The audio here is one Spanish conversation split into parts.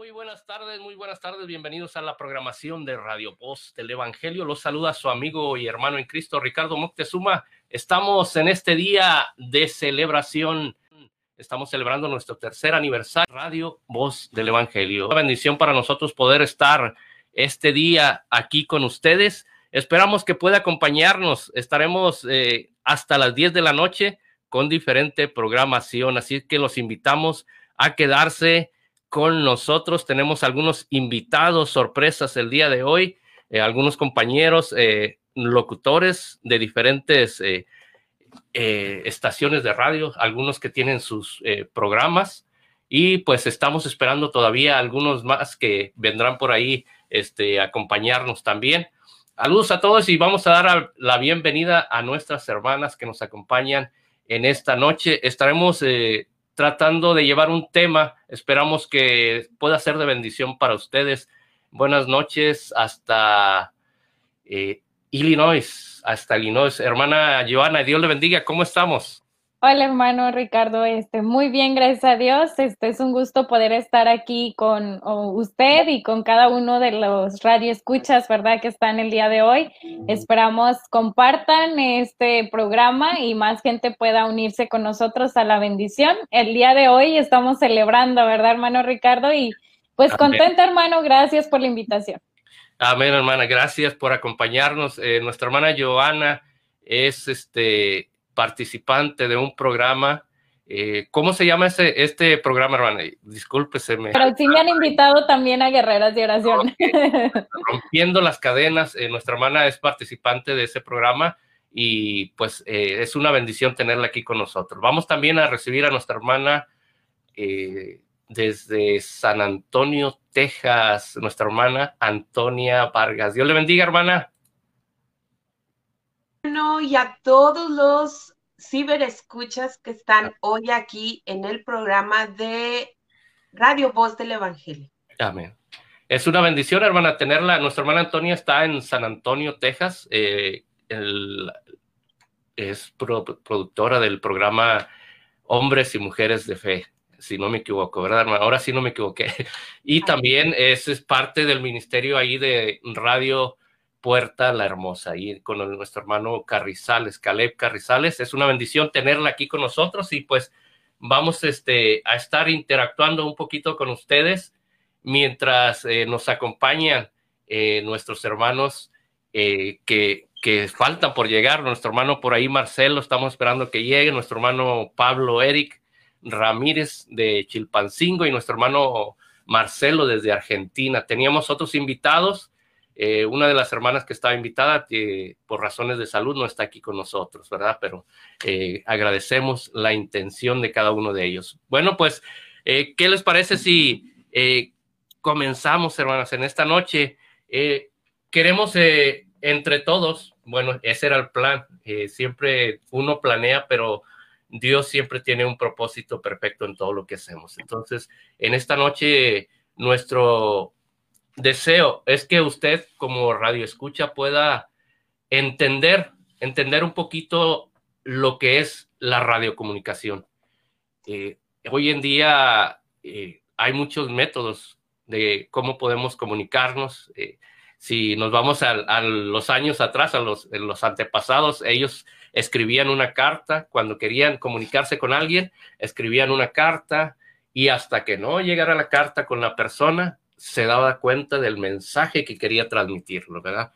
muy buenas tardes, muy buenas tardes. Bienvenidos a la programación de Radio Post del Evangelio. Los saluda su amigo y hermano en Cristo, Ricardo Moctezuma. Estamos en este día de celebración. Estamos celebrando nuestro tercer aniversario. Radio Voz del Evangelio. Una bendición para nosotros poder estar este día aquí con ustedes. Esperamos que pueda acompañarnos. Estaremos eh, hasta las 10 de la noche con diferente programación. Así que los invitamos a quedarse con nosotros. Tenemos algunos invitados, sorpresas el día de hoy, eh, algunos compañeros eh, locutores de diferentes eh, estaciones de radio, algunos que tienen sus programas y pues estamos esperando todavía algunos más que vendrán por ahí este, a acompañarnos también. Saludos a todos y vamos a dar la bienvenida a nuestras hermanas que nos acompañan en esta noche. Estaremos tratando de llevar un tema. Esperamos que pueda ser de bendición para ustedes. Buenas noches hasta eh, Illinois, hasta Illinois. Hermana Joana, Dios le bendiga. ¿Cómo estamos? Hola, hermano Ricardo. Este, muy bien, gracias a Dios. Este es un gusto poder estar aquí con usted y con cada uno de los radioescuchas, ¿verdad? Que están el día de hoy. Esperamos compartan este programa y más gente pueda unirse con nosotros a la bendición. El día de hoy estamos celebrando, ¿verdad, hermano Ricardo? Y pues contenta, hermano. Gracias por la invitación. Amén, hermana. Gracias por acompañarnos. Eh, nuestra hermana Joana es este participante de un programa. Eh, ¿Cómo se llama ese, este programa, hermana? Discúlpese. Pero sí me han invitado también a Guerreras de Oración. Rompiendo las cadenas, eh, nuestra hermana es participante de ese programa y pues eh, es una bendición tenerla aquí con nosotros. Vamos también a recibir a nuestra hermana desde San Antonio, Texas, nuestra hermana Antonia Vargas. Dios le bendiga, hermana y a todos los ciberescuchas que están hoy aquí en el programa de Radio Voz del Evangelio. Amén. Es una bendición, hermana, tenerla. Nuestra hermana Antonia está en San Antonio, Texas. Eh, es productora del programa Hombres y Mujeres de Fe, si no me equivoco, ¿verdad, hermana? Ahora sí no me equivoqué. Y también es, es parte del ministerio ahí de Radio Puerta La Hermosa, y con nuestro hermano Carrizales, Caleb Carrizales. Es una bendición tenerla aquí con nosotros y pues vamos este, a estar interactuando un poquito con ustedes mientras eh, nos acompañan eh, nuestros hermanos eh, que, que faltan por llegar. Nuestro hermano por ahí, Marcelo, estamos esperando que llegue. Nuestro hermano Pablo Eric Ramírez de Chilpancingo y nuestro hermano Marcelo desde Argentina. Teníamos otros invitados eh, una de las hermanas que estaba invitada, por razones de salud, no está aquí con nosotros, ¿verdad? Pero eh, agradecemos la intención de cada uno de ellos. Bueno, pues, eh, ¿qué les parece si comenzamos, hermanas, en esta noche? queremos entre todos, bueno, ese era el plan, siempre uno planea, pero Dios siempre tiene un propósito perfecto en todo lo que hacemos. Entonces, en esta noche, nuestro deseo es que usted como radio escucha pueda entender, entender un poquito lo que es la radiocomunicación. Eh, hoy en día eh, hay muchos métodos de cómo podemos comunicarnos. Eh, si nos vamos a, los años atrás, a los, los antepasados, ellos escribían una carta, cuando querían comunicarse con alguien, escribían una carta y hasta que no llegara la carta con la persona, se daba cuenta del mensaje que quería transmitirlo, ¿verdad?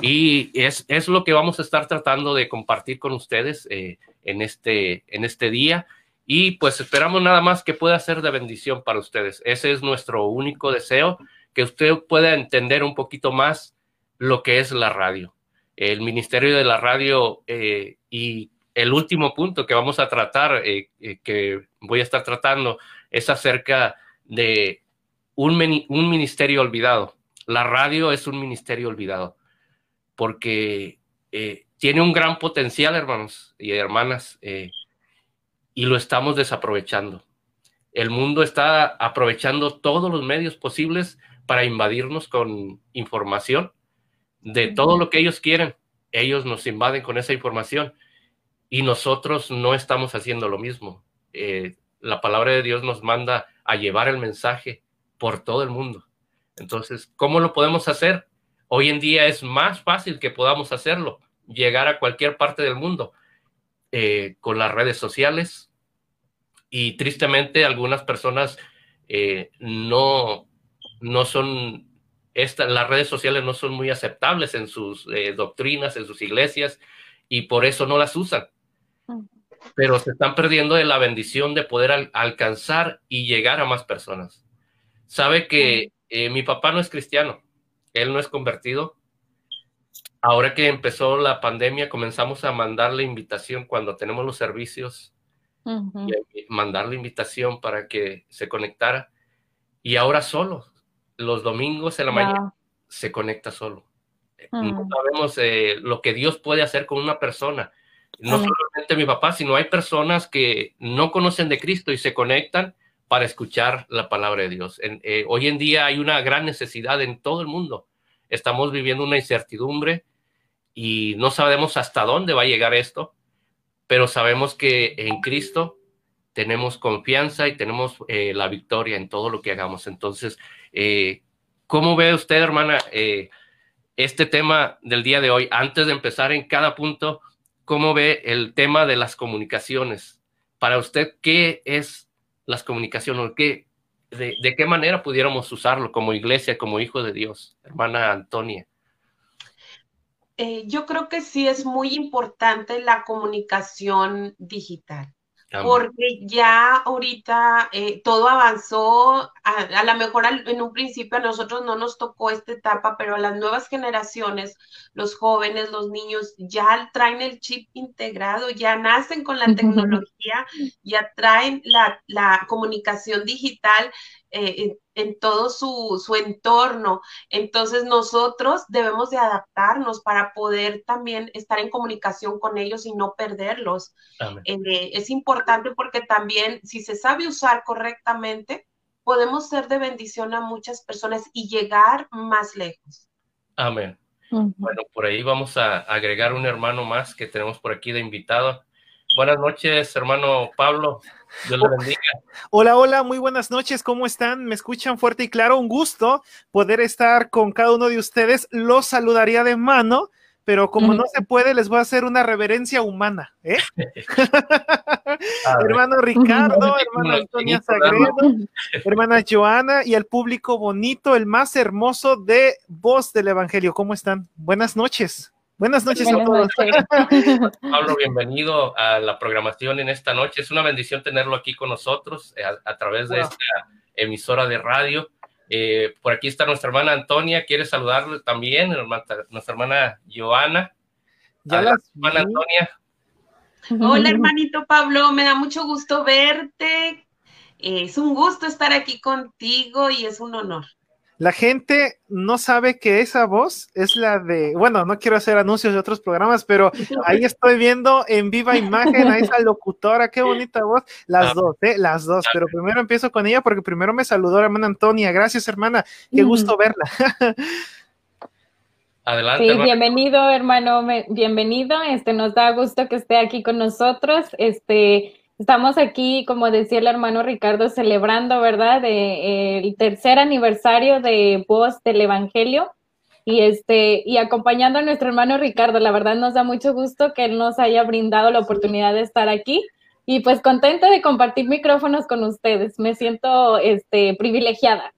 Y es, es lo que vamos a estar tratando de compartir con ustedes eh, en, este, en este día. Y pues esperamos nada más que pueda ser de bendición para ustedes. Ese es nuestro único deseo, que usted pueda entender un poquito más lo que es la radio. El Ministerio de la Radio eh, y el último punto que vamos a tratar, eh, que voy a estar tratando, es acerca de un, ministerio olvidado. La radio es un ministerio olvidado porque eh, tiene un gran potencial, hermanos y hermanas, eh, y lo estamos desaprovechando. El mundo está aprovechando todos los medios posibles para invadirnos con información de todo lo que ellos quieren. Ellos nos invaden con esa información y nosotros no estamos haciendo lo mismo. Eh, la palabra de Dios nos manda a llevar el mensaje por todo el mundo. Entonces, ¿cómo lo podemos hacer? Hoy en día es más fácil que podamos hacerlo, llegar a cualquier parte del mundo eh, con las redes sociales. Y tristemente algunas personas eh, no, no son, las redes sociales no son muy aceptables en sus eh, doctrinas, en sus iglesias, y por eso no las usan. Pero se están perdiendo de la bendición de poder alcanzar y llegar a más personas. Sabe que mi papá no es cristiano, él no es convertido. Ahora que empezó la pandemia, comenzamos a mandarle invitación cuando tenemos los servicios, mandarle invitación para que se conectara. Y ahora solo, los domingos en la mañana, se conecta solo. No sabemos eh, lo que Dios puede hacer con una persona. No solamente mi papá, sino hay personas que no conocen de Cristo y se conectan para escuchar la palabra de Dios. Eh, hoy en día hay una gran necesidad en todo el mundo. Estamos viviendo una incertidumbre y no sabemos hasta dónde va a llegar esto, pero sabemos que en Cristo tenemos confianza y tenemos eh, la victoria en todo lo que hagamos. Entonces, eh, ¿cómo ve usted, hermana, este tema del día de hoy? Antes de empezar en cada punto, ¿cómo ve el tema de las comunicaciones? Para usted, ¿qué es las comunicaciones, ¿qué, de, qué manera pudiéramos usarlo como iglesia, como hijo de Dios, hermana Antonia? Eh, yo creo que sí es muy importante la comunicación digital porque ya ahorita eh, todo avanzó, a, lo mejor en un principio a nosotros no nos tocó esta etapa, pero a las nuevas generaciones, los jóvenes, los niños, ya traen el chip integrado, ya nacen con la tecnología, ya traen la, la comunicación digital eh, en, todo su, su, entorno. Entonces nosotros debemos de adaptarnos para poder también estar en comunicación con ellos y no perderlos. Eh, es importante porque también si se sabe usar correctamente, podemos ser de bendición a muchas personas y llegar más lejos. Amén. Bueno, por ahí vamos a agregar un hermano más que tenemos por aquí de invitado. Buenas noches, hermano Pablo. Dios le bendiga. Hola, hola, muy buenas noches. ¿Cómo están? ¿Me escuchan fuerte y claro? Un gusto poder estar con cada uno de ustedes. Los saludaría de mano, pero como no se puede, les voy a hacer una reverencia humana. ¿eh? hermano Ricardo, hermana Antonia Sagredo, hermana Joana y el público bonito, el más hermoso de Voz del Evangelio. ¿Cómo están? Buenas noches. Buenas noches a todos. Pablo, bienvenido a la programación en esta noche. Es una bendición tenerlo aquí con nosotros eh, a, través de esta emisora de radio. Eh, por aquí está nuestra hermana Antonia, quiere saludarle también, nuestra hermana Joana. Hola, hermana Antonia. Hola, hermanito Pablo, me da mucho gusto verte. Es un gusto estar aquí contigo y es un honor. La gente no sabe que esa voz es la de, bueno, no quiero hacer anuncios de otros programas, pero ahí estoy viendo en viva imagen a esa locutora, qué bonita voz, las ah. dos, ¿eh? Las dos, pero primero empiezo con ella porque primero me saludó la hermana Antonia, gracias hermana, qué gusto verla. Adelante. Sí, bienvenido hermano, bienvenido, este, nos da gusto que esté aquí con nosotros, este, Estamos aquí, como decía el hermano Ricardo, celebrando, ¿verdad?, de, el tercer aniversario de Voz del Evangelio y este y acompañando a nuestro hermano Ricardo. La verdad nos da mucho gusto que él nos haya brindado la oportunidad de estar aquí y pues contenta de compartir micrófonos con ustedes. Me siento este privilegiada.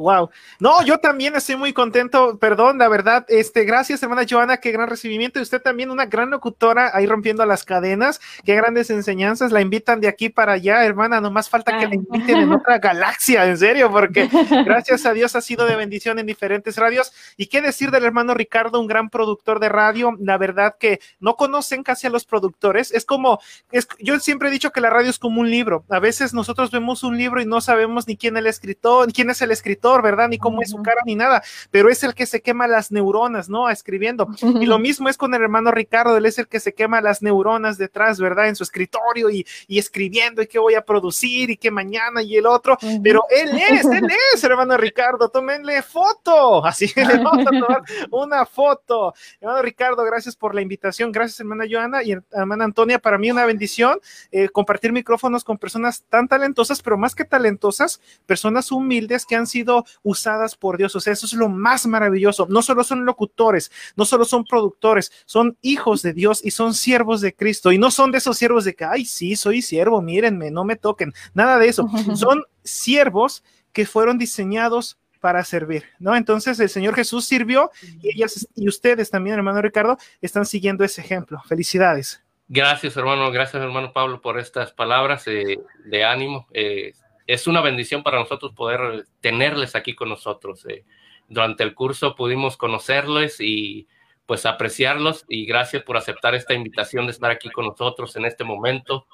Wow. No, yo también estoy muy contento. Perdón, la verdad. Este, gracias, hermana Joana, qué gran recibimiento. Y usted también, una gran locutora ahí rompiendo las cadenas. Qué grandes enseñanzas. La invitan de aquí para allá, hermana. No más falta que la inviten en otra galaxia, en serio, porque gracias a Dios ha sido de bendición en diferentes radios. Y qué decir del hermano Ricardo, un gran productor de radio. La verdad que no conocen casi a los productores. Es como, es, yo siempre he dicho que la radio es como un libro. A veces nosotros vemos un libro y no sabemos ni quién el escritor, quién es el escritor ¿verdad? Ni cómo es su cara ni nada, pero es el que se quema las neuronas, ¿no? Escribiendo. Y lo mismo es con el hermano Ricardo, él es el que se quema las neuronas detrás, ¿verdad? En su escritorio y, y escribiendo y qué voy a producir y qué mañana y el otro, pero él es, él es, hermano Ricardo, tómenle foto, así le vamos a tomar una foto. Hermano Ricardo, gracias por la invitación, gracias hermana Joana y hermana Antonia, para mí una bendición eh, compartir micrófonos con personas tan talentosas, pero más que talentosas, personas humildes que han sido usadas por Dios. O sea, eso es lo más maravilloso. No solo son locutores, no solo son productores, son hijos de Dios y son siervos de Cristo. Y no son de esos siervos de que, ay, sí, soy siervo, mírenme, no me toquen. Nada de eso. Son siervos que fueron diseñados para servir, ¿no? Entonces el Señor Jesús sirvió y ellas y ustedes también, hermano Ricardo, están siguiendo ese ejemplo. Felicidades. Gracias, hermano. Gracias, hermano Pablo, por estas palabras eh, de ánimo. Eh, es una bendición para nosotros poder tenerles aquí con nosotros. Eh. durante el curso pudimos conocerles y pues apreciarlos y gracias por aceptar esta invitación de estar aquí con nosotros en este momento.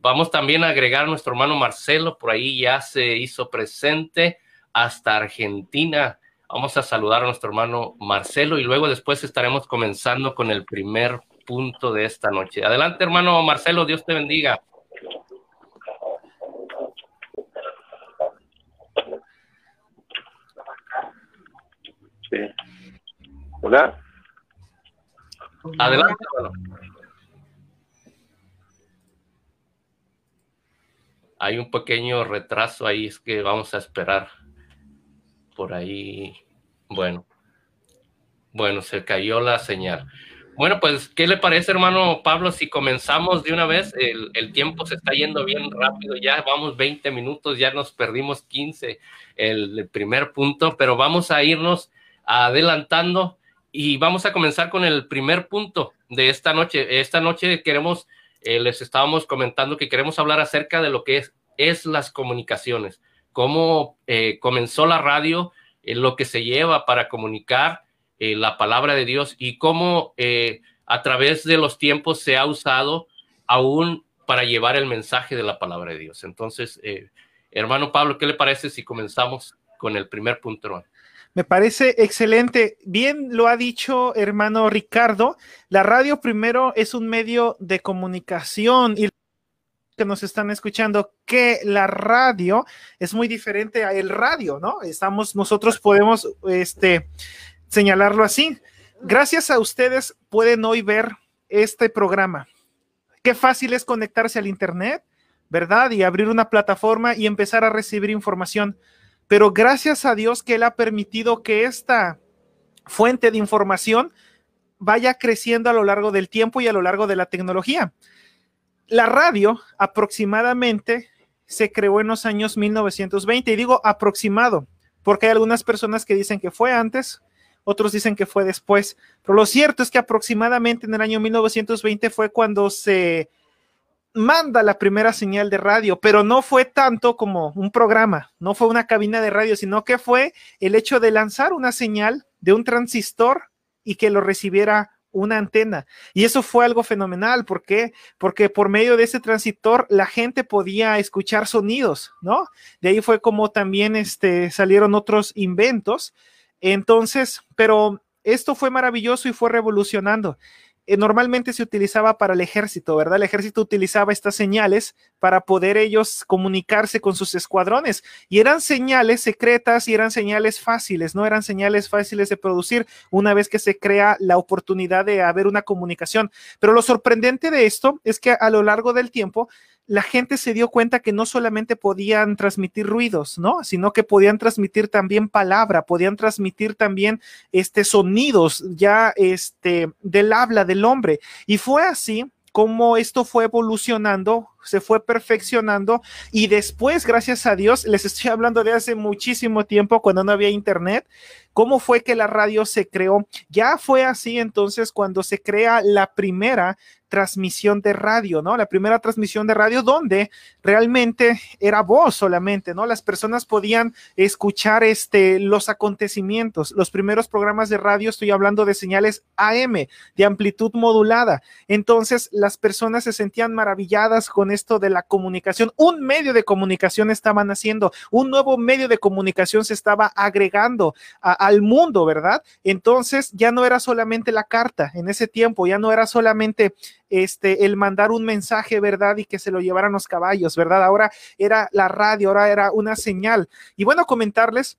vamos también a agregar a nuestro hermano Marcelo, por ahí ya se hizo presente hasta Argentina. Vamos a saludar a nuestro hermano Marcelo y luego después estaremos comenzando con el primer punto de esta noche. Adelante, hermano Marcelo, Dios te bendiga. Hola. Adelante. Hay un pequeño retraso ahí, es que vamos a esperar por ahí. Bueno, bueno, se cayó la señal. Bueno, pues, ¿qué le parece, hermano Pablo, si comenzamos de una vez? El, tiempo se está yendo bien rápido, ya vamos 20 minutos, ya nos perdimos 15 el, primer punto, pero vamos a irnos adelantando y vamos a comenzar con el primer punto de esta noche. Esta noche queremos, eh, les estábamos comentando que queremos hablar acerca de lo que es, es las comunicaciones, cómo eh, comenzó la radio, eh, lo que se lleva para comunicar eh, la palabra de Dios y cómo a través de los tiempos se ha usado aún para llevar el mensaje de la palabra de Dios. Entonces, hermano Pablo, ¿qué le parece si comenzamos con el primer punto? Me parece excelente. Bien lo ha dicho hermano Ricardo. La radio primero es un medio de comunicación y que nos están escuchando que la radio es muy diferente a el radio, ¿no? Estamos, nosotros podemos, este, señalarlo así. Gracias a ustedes pueden hoy ver este programa. Qué fácil es conectarse al Internet, ¿verdad? Y abrir una plataforma y empezar a recibir información. Pero gracias a Dios que Él ha permitido que esta fuente de información vaya creciendo a lo largo del tiempo y a lo largo de la tecnología. La radio aproximadamente se creó en los años 1920 y digo aproximado porque hay algunas personas que dicen que fue antes, otros dicen que fue después, pero lo cierto es que aproximadamente en el año 1920 fue cuando se manda la primera señal de radio, pero no fue tanto como un programa, no fue una cabina de radio, sino que fue el hecho de lanzar una señal de un transistor y que lo recibiera una antena. Y eso fue algo fenomenal. ¿Por qué? Porque por medio de ese transistor la gente podía escuchar sonidos, ¿no? De ahí fue como también este, salieron otros inventos entonces, pero esto fue maravilloso y fue revolucionando. Eh, normalmente se utilizaba para el ejército, ¿verdad? El ejército utilizaba estas señales para poder ellos comunicarse con sus escuadrones y eran señales secretas y eran señales fáciles, no eran señales fáciles de producir una vez que se crea la oportunidad de haber una comunicación. Pero lo sorprendente de esto es que a lo largo del tiempo la gente se dio cuenta que no solamente podían transmitir ruidos, ¿no? Sino que podían transmitir también palabra, podían transmitir también este sonidos ya este del habla del hombre. Y fue así como esto fue evolucionando, se fue perfeccionando y después, gracias a Dios, les estoy hablando de hace muchísimo tiempo cuando no había internet, cómo fue que la radio se creó. Ya fue así entonces cuando se crea la primera transmisión de radio, ¿no? La primera transmisión de radio donde realmente era voz solamente, ¿no? Las personas podían escuchar este, los acontecimientos. Los primeros programas de radio, estoy hablando de señales AM, de amplitud modulada. Entonces, las personas se sentían maravilladas con esto de la comunicación. Un medio de comunicación estaban haciendo, un nuevo medio de comunicación se estaba agregando al mundo, ¿verdad? Entonces ya no era solamente la carta en ese tiempo, ya no era solamente este, el mandar un mensaje, ¿verdad? Y que se lo llevaran los caballos, ¿verdad? Ahora era la radio, ahora era una señal. Y bueno, comentarles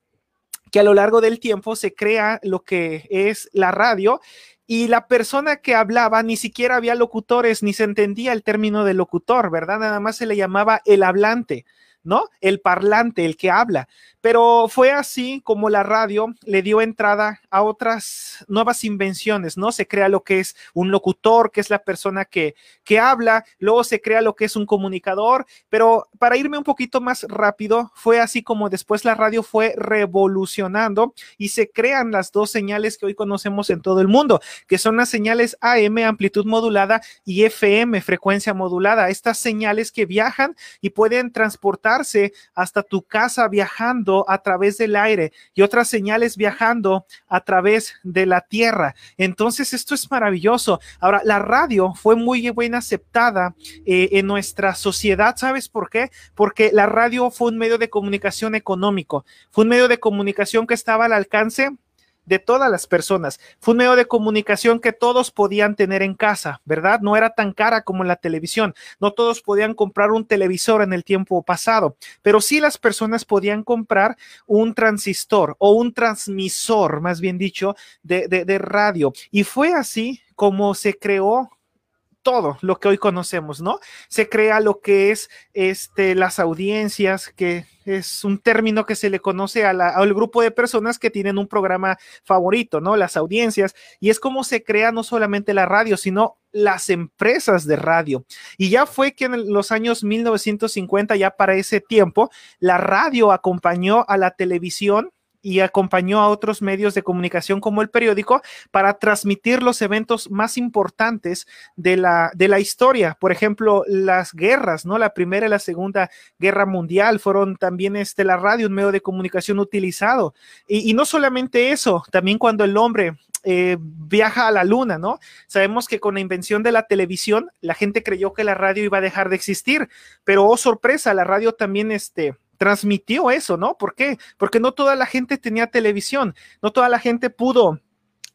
que a lo largo del tiempo se crea lo que es la radio y la persona que hablaba ni siquiera había locutores, ni se entendía el término de locutor, ¿verdad? Nada más se le llamaba el hablante. ¿no? El parlante, el que habla. Pero fue así como la radio le dio entrada a otras nuevas invenciones, ¿no? Se crea lo que es un locutor, que es la persona que, que habla, luego se crea lo que es un comunicador, pero para irme un poquito más rápido, fue así como después la radio fue revolucionando y se crean las dos señales que hoy conocemos en todo el mundo, que son las señales AM, amplitud modulada, y FM, frecuencia modulada. Estas señales que viajan y pueden transportarse hasta tu casa viajando a través del aire y otras señales viajando a través de la tierra. Entonces, esto es maravilloso. Ahora, la radio fue muy bien aceptada eh, en nuestra sociedad. ¿Sabes por qué? Porque la radio fue un medio de comunicación económico, fue un medio de comunicación que estaba al alcance de todas las personas. Fue un medio de comunicación que todos podían tener en casa, ¿verdad? No era tan cara como la televisión. No todos podían comprar un televisor en el tiempo pasado, pero sí las personas podían comprar un transistor o un transmisor, más bien dicho, de, de radio. Y fue así como se creó todo lo que hoy conocemos, ¿no? Se crea lo que es este, las audiencias, que es un término que se le conoce a la, al grupo de personas que tienen un programa favorito, ¿no? Las audiencias. Y es como se crea no solamente la radio, sino las empresas de radio. Y ya fue que en los años 1950, ya para ese tiempo, la radio acompañó a la televisión y acompañó a otros medios de comunicación como el periódico para transmitir los eventos más importantes de la, de la historia. Por ejemplo, las guerras, ¿no? La primera y la segunda guerra mundial fueron también este, la radio, un medio de comunicación utilizado. Y, no solamente eso, también cuando el hombre eh, viaja a la luna, ¿no? Sabemos que con la invención de la televisión, la gente creyó que la radio iba a dejar de existir, pero oh sorpresa, la radio también este, transmitió eso, ¿no? ¿Por qué? Porque no toda la gente tenía televisión, no toda la gente pudo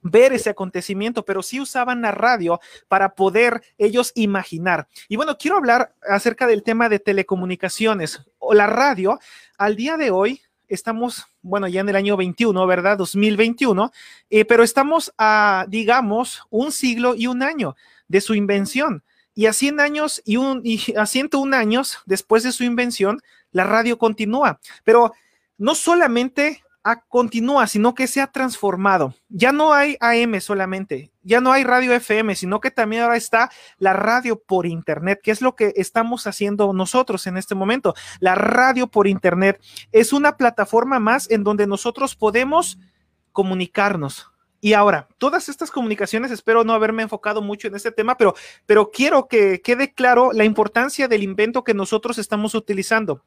ver ese acontecimiento, pero sí usaban la radio para poder ellos imaginar. Y bueno, quiero hablar acerca del tema de telecomunicaciones o la radio. Al día de hoy estamos, bueno, ya en el año 21, ¿verdad? 2021, eh, pero estamos a, digamos, un siglo y un año de su invención. Y a 100 años y, un, y a 101 años después de su invención, la radio continúa, pero no solamente continúa, sino que se ha transformado. Ya no hay AM solamente, ya no hay radio FM, sino que también ahora está la radio por Internet, que es lo que estamos haciendo nosotros en este momento. La radio por Internet es una plataforma más en donde nosotros podemos comunicarnos. Y ahora, todas estas comunicaciones, espero no haberme enfocado mucho en este tema, pero, pero quiero que quede claro la importancia del invento que nosotros estamos utilizando.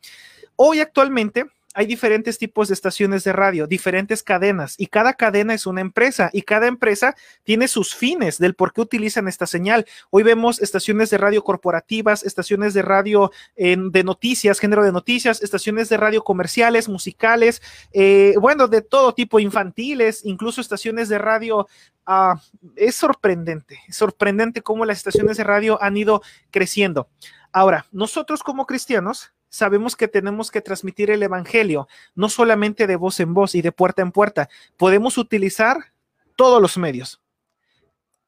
Hoy actualmente hay diferentes tipos de estaciones de radio, diferentes cadenas, y cada cadena es una empresa, y cada empresa tiene sus fines del por qué utilizan esta señal. Hoy vemos estaciones de radio corporativas, estaciones de radio de noticias, género de noticias, estaciones de radio comerciales, musicales, eh, bueno, de todo tipo, infantiles, incluso estaciones de radio. Ah, es sorprendente, es sorprendente cómo las estaciones de radio han ido creciendo. Ahora, nosotros como cristianos, sabemos que tenemos que transmitir el Evangelio, no solamente de voz en voz y de puerta en puerta. Podemos utilizar todos los medios.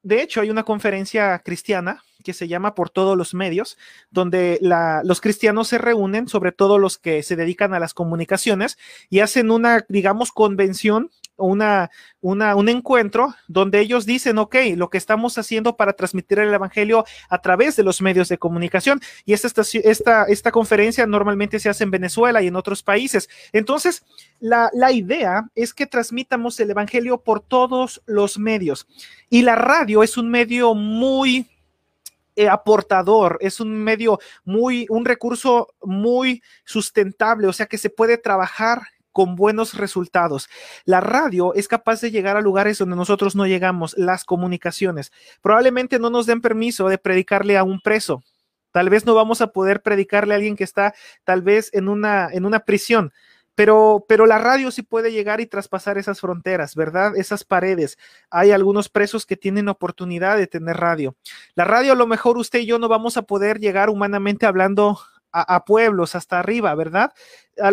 De hecho, hay una conferencia cristiana que se llama Por todos los medios, donde los cristianos se reúnen, sobre todo los que se dedican a las comunicaciones, y hacen una, digamos, convención una, una, un encuentro donde ellos dicen, ok, lo que estamos haciendo para transmitir el Evangelio a través de los medios de comunicación. Y esta, esta, esta conferencia normalmente se hace en Venezuela y en otros países. Entonces, la, la idea es que transmitamos el Evangelio por todos los medios. Y la radio es un medio muy eh, aportador, es un medio muy, un recurso muy sustentable, o sea que se puede trabajar con buenos resultados. La radio es capaz de llegar a lugares donde nosotros no llegamos, las comunicaciones. Probablemente no nos den permiso de predicarle a un preso, Tal vez no vamos a poder predicarle a alguien que está tal vez en una, en una prisión, pero, pero la radio sí puede llegar y traspasar esas fronteras, ¿verdad? Esas paredes. Hay algunos presos que tienen oportunidad de tener radio. La radio a lo mejor usted y yo no vamos a poder llegar humanamente hablando a, pueblos hasta arriba, ¿verdad?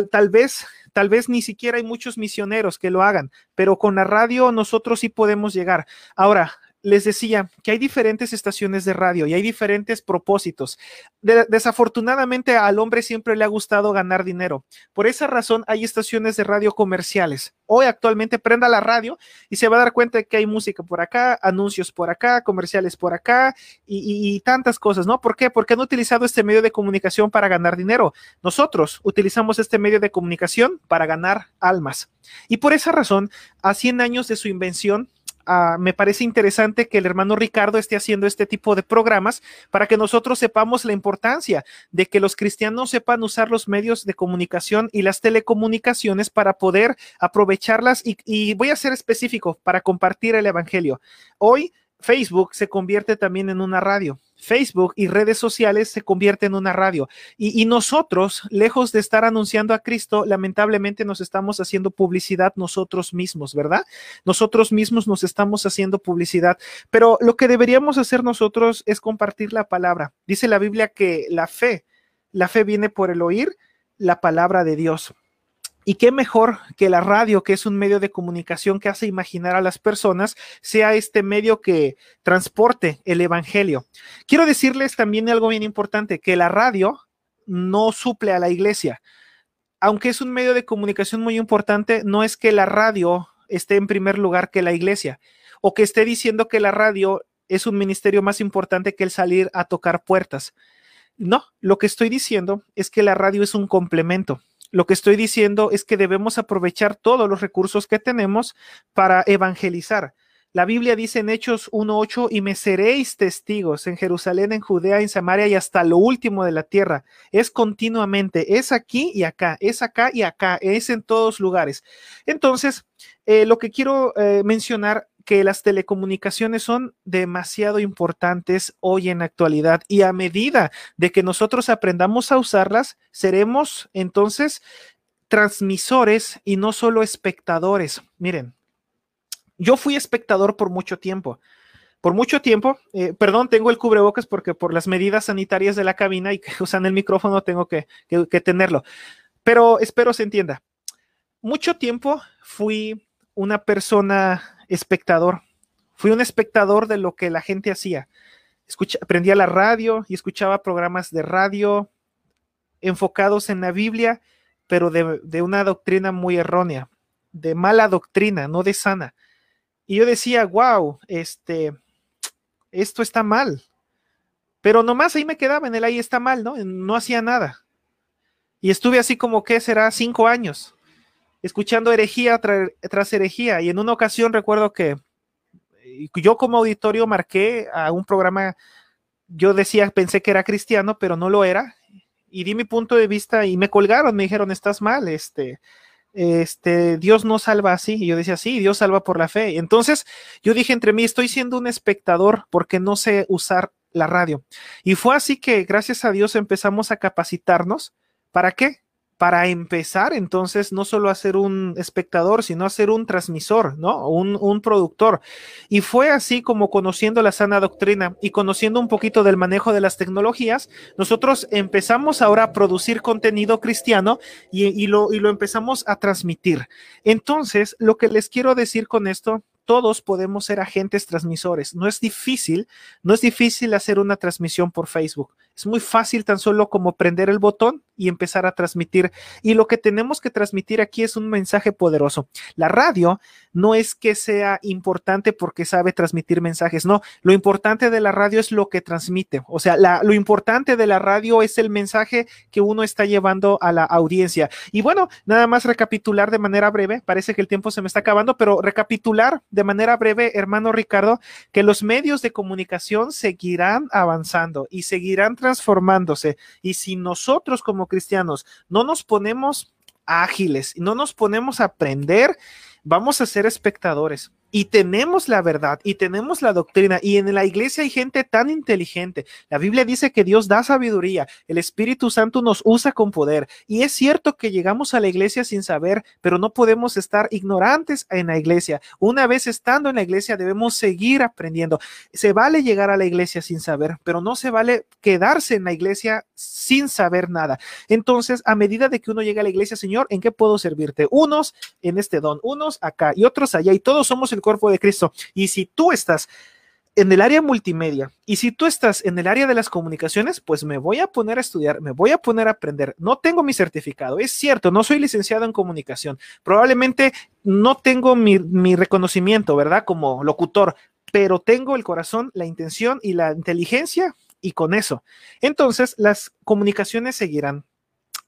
tal vez tal vez ni siquiera hay muchos misioneros que lo hagan, pero con la radio nosotros sí podemos llegar. Ahora, les decía que hay diferentes estaciones de radio y hay diferentes propósitos. desafortunadamente al hombre siempre le ha gustado ganar dinero. Por esa razón hay estaciones de radio comerciales. Hoy actualmente prenda la radio y se va a dar cuenta de que hay música por acá, anuncios por acá, comerciales por acá y, y tantas cosas, ¿no? ¿Por qué? Porque han utilizado este medio de comunicación para ganar dinero. Nosotros utilizamos este medio de comunicación para ganar almas. Y por esa razón, a 100 años de su invención, Ah, me parece interesante que el hermano Ricardo esté haciendo este tipo de programas para que nosotros sepamos la importancia de que los cristianos sepan usar los medios de comunicación y las telecomunicaciones para poder aprovecharlas y, y voy a ser específico para compartir el Evangelio. Hoy Facebook se convierte también en una radio. Facebook y redes sociales se convierten en una radio. Y, nosotros, lejos de estar anunciando a Cristo, lamentablemente nos estamos haciendo publicidad nosotros mismos, ¿verdad? Nosotros mismos nos estamos haciendo publicidad. Pero lo que deberíamos hacer nosotros es compartir la palabra. Dice la Biblia que la fe, la fe viene por el oír la palabra de Dios. Y qué mejor que la radio, que es un medio de comunicación que hace imaginar a las personas, sea este medio que transporte el Evangelio. Quiero decirles también algo bien importante, que la radio no suple a la iglesia. Aunque es un medio de comunicación muy importante, no es que la radio esté en primer lugar que la iglesia o que esté diciendo que la radio es un ministerio más importante que el salir a tocar puertas. No, lo que estoy diciendo es que la radio es un complemento lo que estoy diciendo es que debemos aprovechar todos los recursos que tenemos para evangelizar. La Biblia dice en Hechos 1.8, y me seréis testigos en Jerusalén, en Judea, en Samaria y hasta lo último de la tierra. Es continuamente, es aquí y acá, es acá y acá, es en todos lugares. Entonces, eh, lo que quiero eh, mencionar que las telecomunicaciones son demasiado importantes hoy en la actualidad y a medida de que nosotros aprendamos a usarlas, seremos entonces transmisores y no solo espectadores. Miren, yo fui espectador por mucho tiempo. Por mucho tiempo, eh, perdón, tengo el cubrebocas porque por las medidas sanitarias de la cabina y que usan el micrófono tengo que, que tenerlo. Pero espero se entienda. Mucho tiempo fui una persona espectador. Fui un espectador de lo que la gente hacía. Escucha, prendía la radio y escuchaba programas de radio enfocados en la Biblia, pero de, de una doctrina muy errónea, de mala doctrina, no de sana. Y yo decía, wow, este, esto está mal. Pero nomás ahí me quedaba en el ahí está mal, ¿no? No hacía nada. Y estuve así como que será cinco años escuchando herejía tras herejía. Y en una ocasión recuerdo que yo como auditorio marqué a un programa, yo decía, pensé que era cristiano, pero no lo era. Y di mi punto de vista y me colgaron, me dijeron, estás mal, este, este, Dios no salva así. Y yo decía, sí, Dios salva por la fe. Entonces yo dije entre mí, estoy siendo un espectador porque no sé usar la radio. Y fue así que gracias a Dios empezamos a capacitarnos. ¿Para qué? Para empezar entonces no solo a ser un espectador, sino a ser un transmisor, ¿no? Un, productor. Y fue así como conociendo la sana doctrina y conociendo un poquito del manejo de las tecnologías, nosotros empezamos ahora a producir contenido cristiano y lo empezamos a transmitir. Entonces, lo que les quiero decir con esto todos podemos ser agentes transmisores. No es difícil, no es difícil hacer una transmisión por Facebook. Es muy fácil tan solo como prender el botón y empezar a transmitir. Y lo que tenemos que transmitir aquí es un mensaje poderoso. La radio no es que sea importante porque sabe transmitir mensajes, no. Lo importante de la radio es lo que transmite. O sea, lo importante de la radio es el mensaje que uno está llevando a la audiencia. Y bueno, nada más recapitular de manera breve. Parece que el tiempo se me está acabando, pero recapitular de manera breve, hermano Ricardo, que los medios de comunicación seguirán avanzando y seguirán transformándose. Y si nosotros como cristianos no nos ponemos ágiles, no nos ponemos a aprender, vamos a ser espectadores. Y tenemos la verdad y tenemos la doctrina y en la iglesia hay gente tan inteligente. La Biblia dice que Dios da sabiduría, el Espíritu Santo nos usa con poder y es cierto que llegamos a la iglesia sin saber, pero no podemos estar ignorantes en la iglesia. Una vez estando en la iglesia debemos seguir aprendiendo. Se vale llegar a la iglesia sin saber, pero no se vale quedarse en la iglesia sin saber nada. Entonces, a medida de que uno llega a la iglesia, Señor, ¿en qué puedo servirte? Unos en este don, unos acá y otros allá y todos somos cuerpo de Cristo. Y si tú estás en el área multimedia y si tú estás en el área de las comunicaciones, pues me voy a poner a estudiar, me voy a poner a aprender. No tengo mi certificado, es cierto, no soy licenciado en comunicación. Probablemente no tengo mi, mi reconocimiento, ¿verdad? Como locutor, pero tengo el corazón, la intención y la inteligencia y con eso. Entonces, las comunicaciones seguirán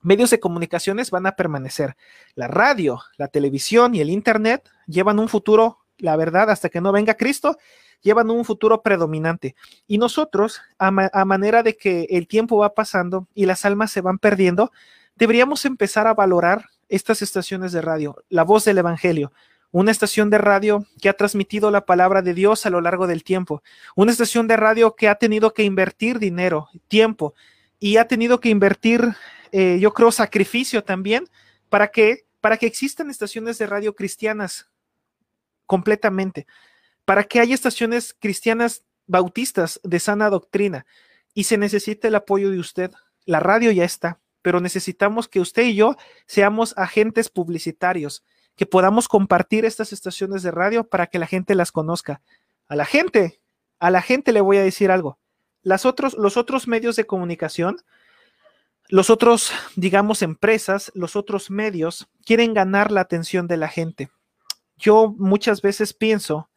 medios de comunicaciones van a permanecer. La radio, la televisión y el Internet llevan un futuro la verdad, hasta que no venga Cristo, llevan un futuro predominante. Y nosotros, a, manera de que el tiempo va pasando y las almas se van perdiendo, deberíamos empezar a valorar estas estaciones de radio, la voz del Evangelio, una estación de radio que ha transmitido la palabra de Dios a lo largo del tiempo, una estación de radio que ha tenido que invertir dinero, tiempo, y ha tenido que invertir, eh, yo creo, sacrificio también para que, para que existan estaciones de radio cristianas completamente, para que haya estaciones cristianas bautistas de sana doctrina y se necesita el apoyo de usted. La radio ya está, pero necesitamos que usted y yo seamos agentes publicitarios, que podamos compartir estas estaciones de radio para que la gente las conozca. A la gente, a la gente le voy a decir algo. Las otros, los otros medios de comunicación, los otros, digamos, empresas, los otros medios quieren ganar la atención de la gente yo muchas veces pienso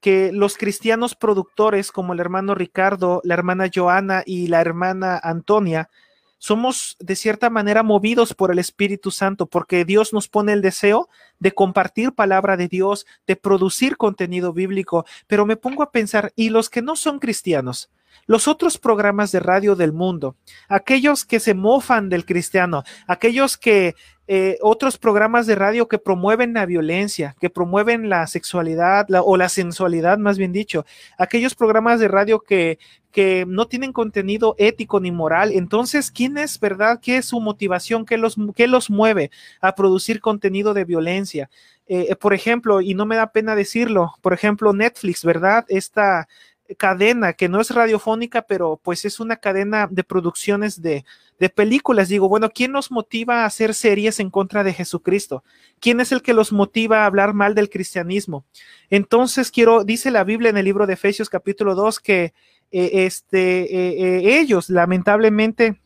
que los cristianos productores como el hermano Ricardo, la hermana Joana y la hermana Antonia, somos de cierta manera movidos por el Espíritu Santo, porque Dios nos pone el deseo de compartir palabra de Dios, de producir contenido bíblico, pero me pongo a pensar, ¿y los que no son cristianos? Los otros programas de radio del mundo, aquellos que se mofan del cristiano, aquellos que eh, otros programas de radio que promueven la violencia, que promueven la sexualidad o la sensualidad, más bien dicho, aquellos programas de radio que, que no tienen contenido ético ni moral. Entonces, ¿quién es verdad? ¿Qué es su motivación? ¿Qué los, qué los mueve a producir contenido de violencia? Eh, por ejemplo, y no me da pena decirlo, por ejemplo, Netflix, ¿verdad? Esta, cadena que no es radiofónica, pero pues es una cadena de producciones de, de, películas. Digo, bueno, ¿quién nos motiva a hacer series en contra de Jesucristo? ¿Quién es el que los motiva a hablar mal del cristianismo? Entonces, quiero, dice la Biblia en el libro de Efesios capítulo 2 que eh, este, eh, eh, ellos lamentablemente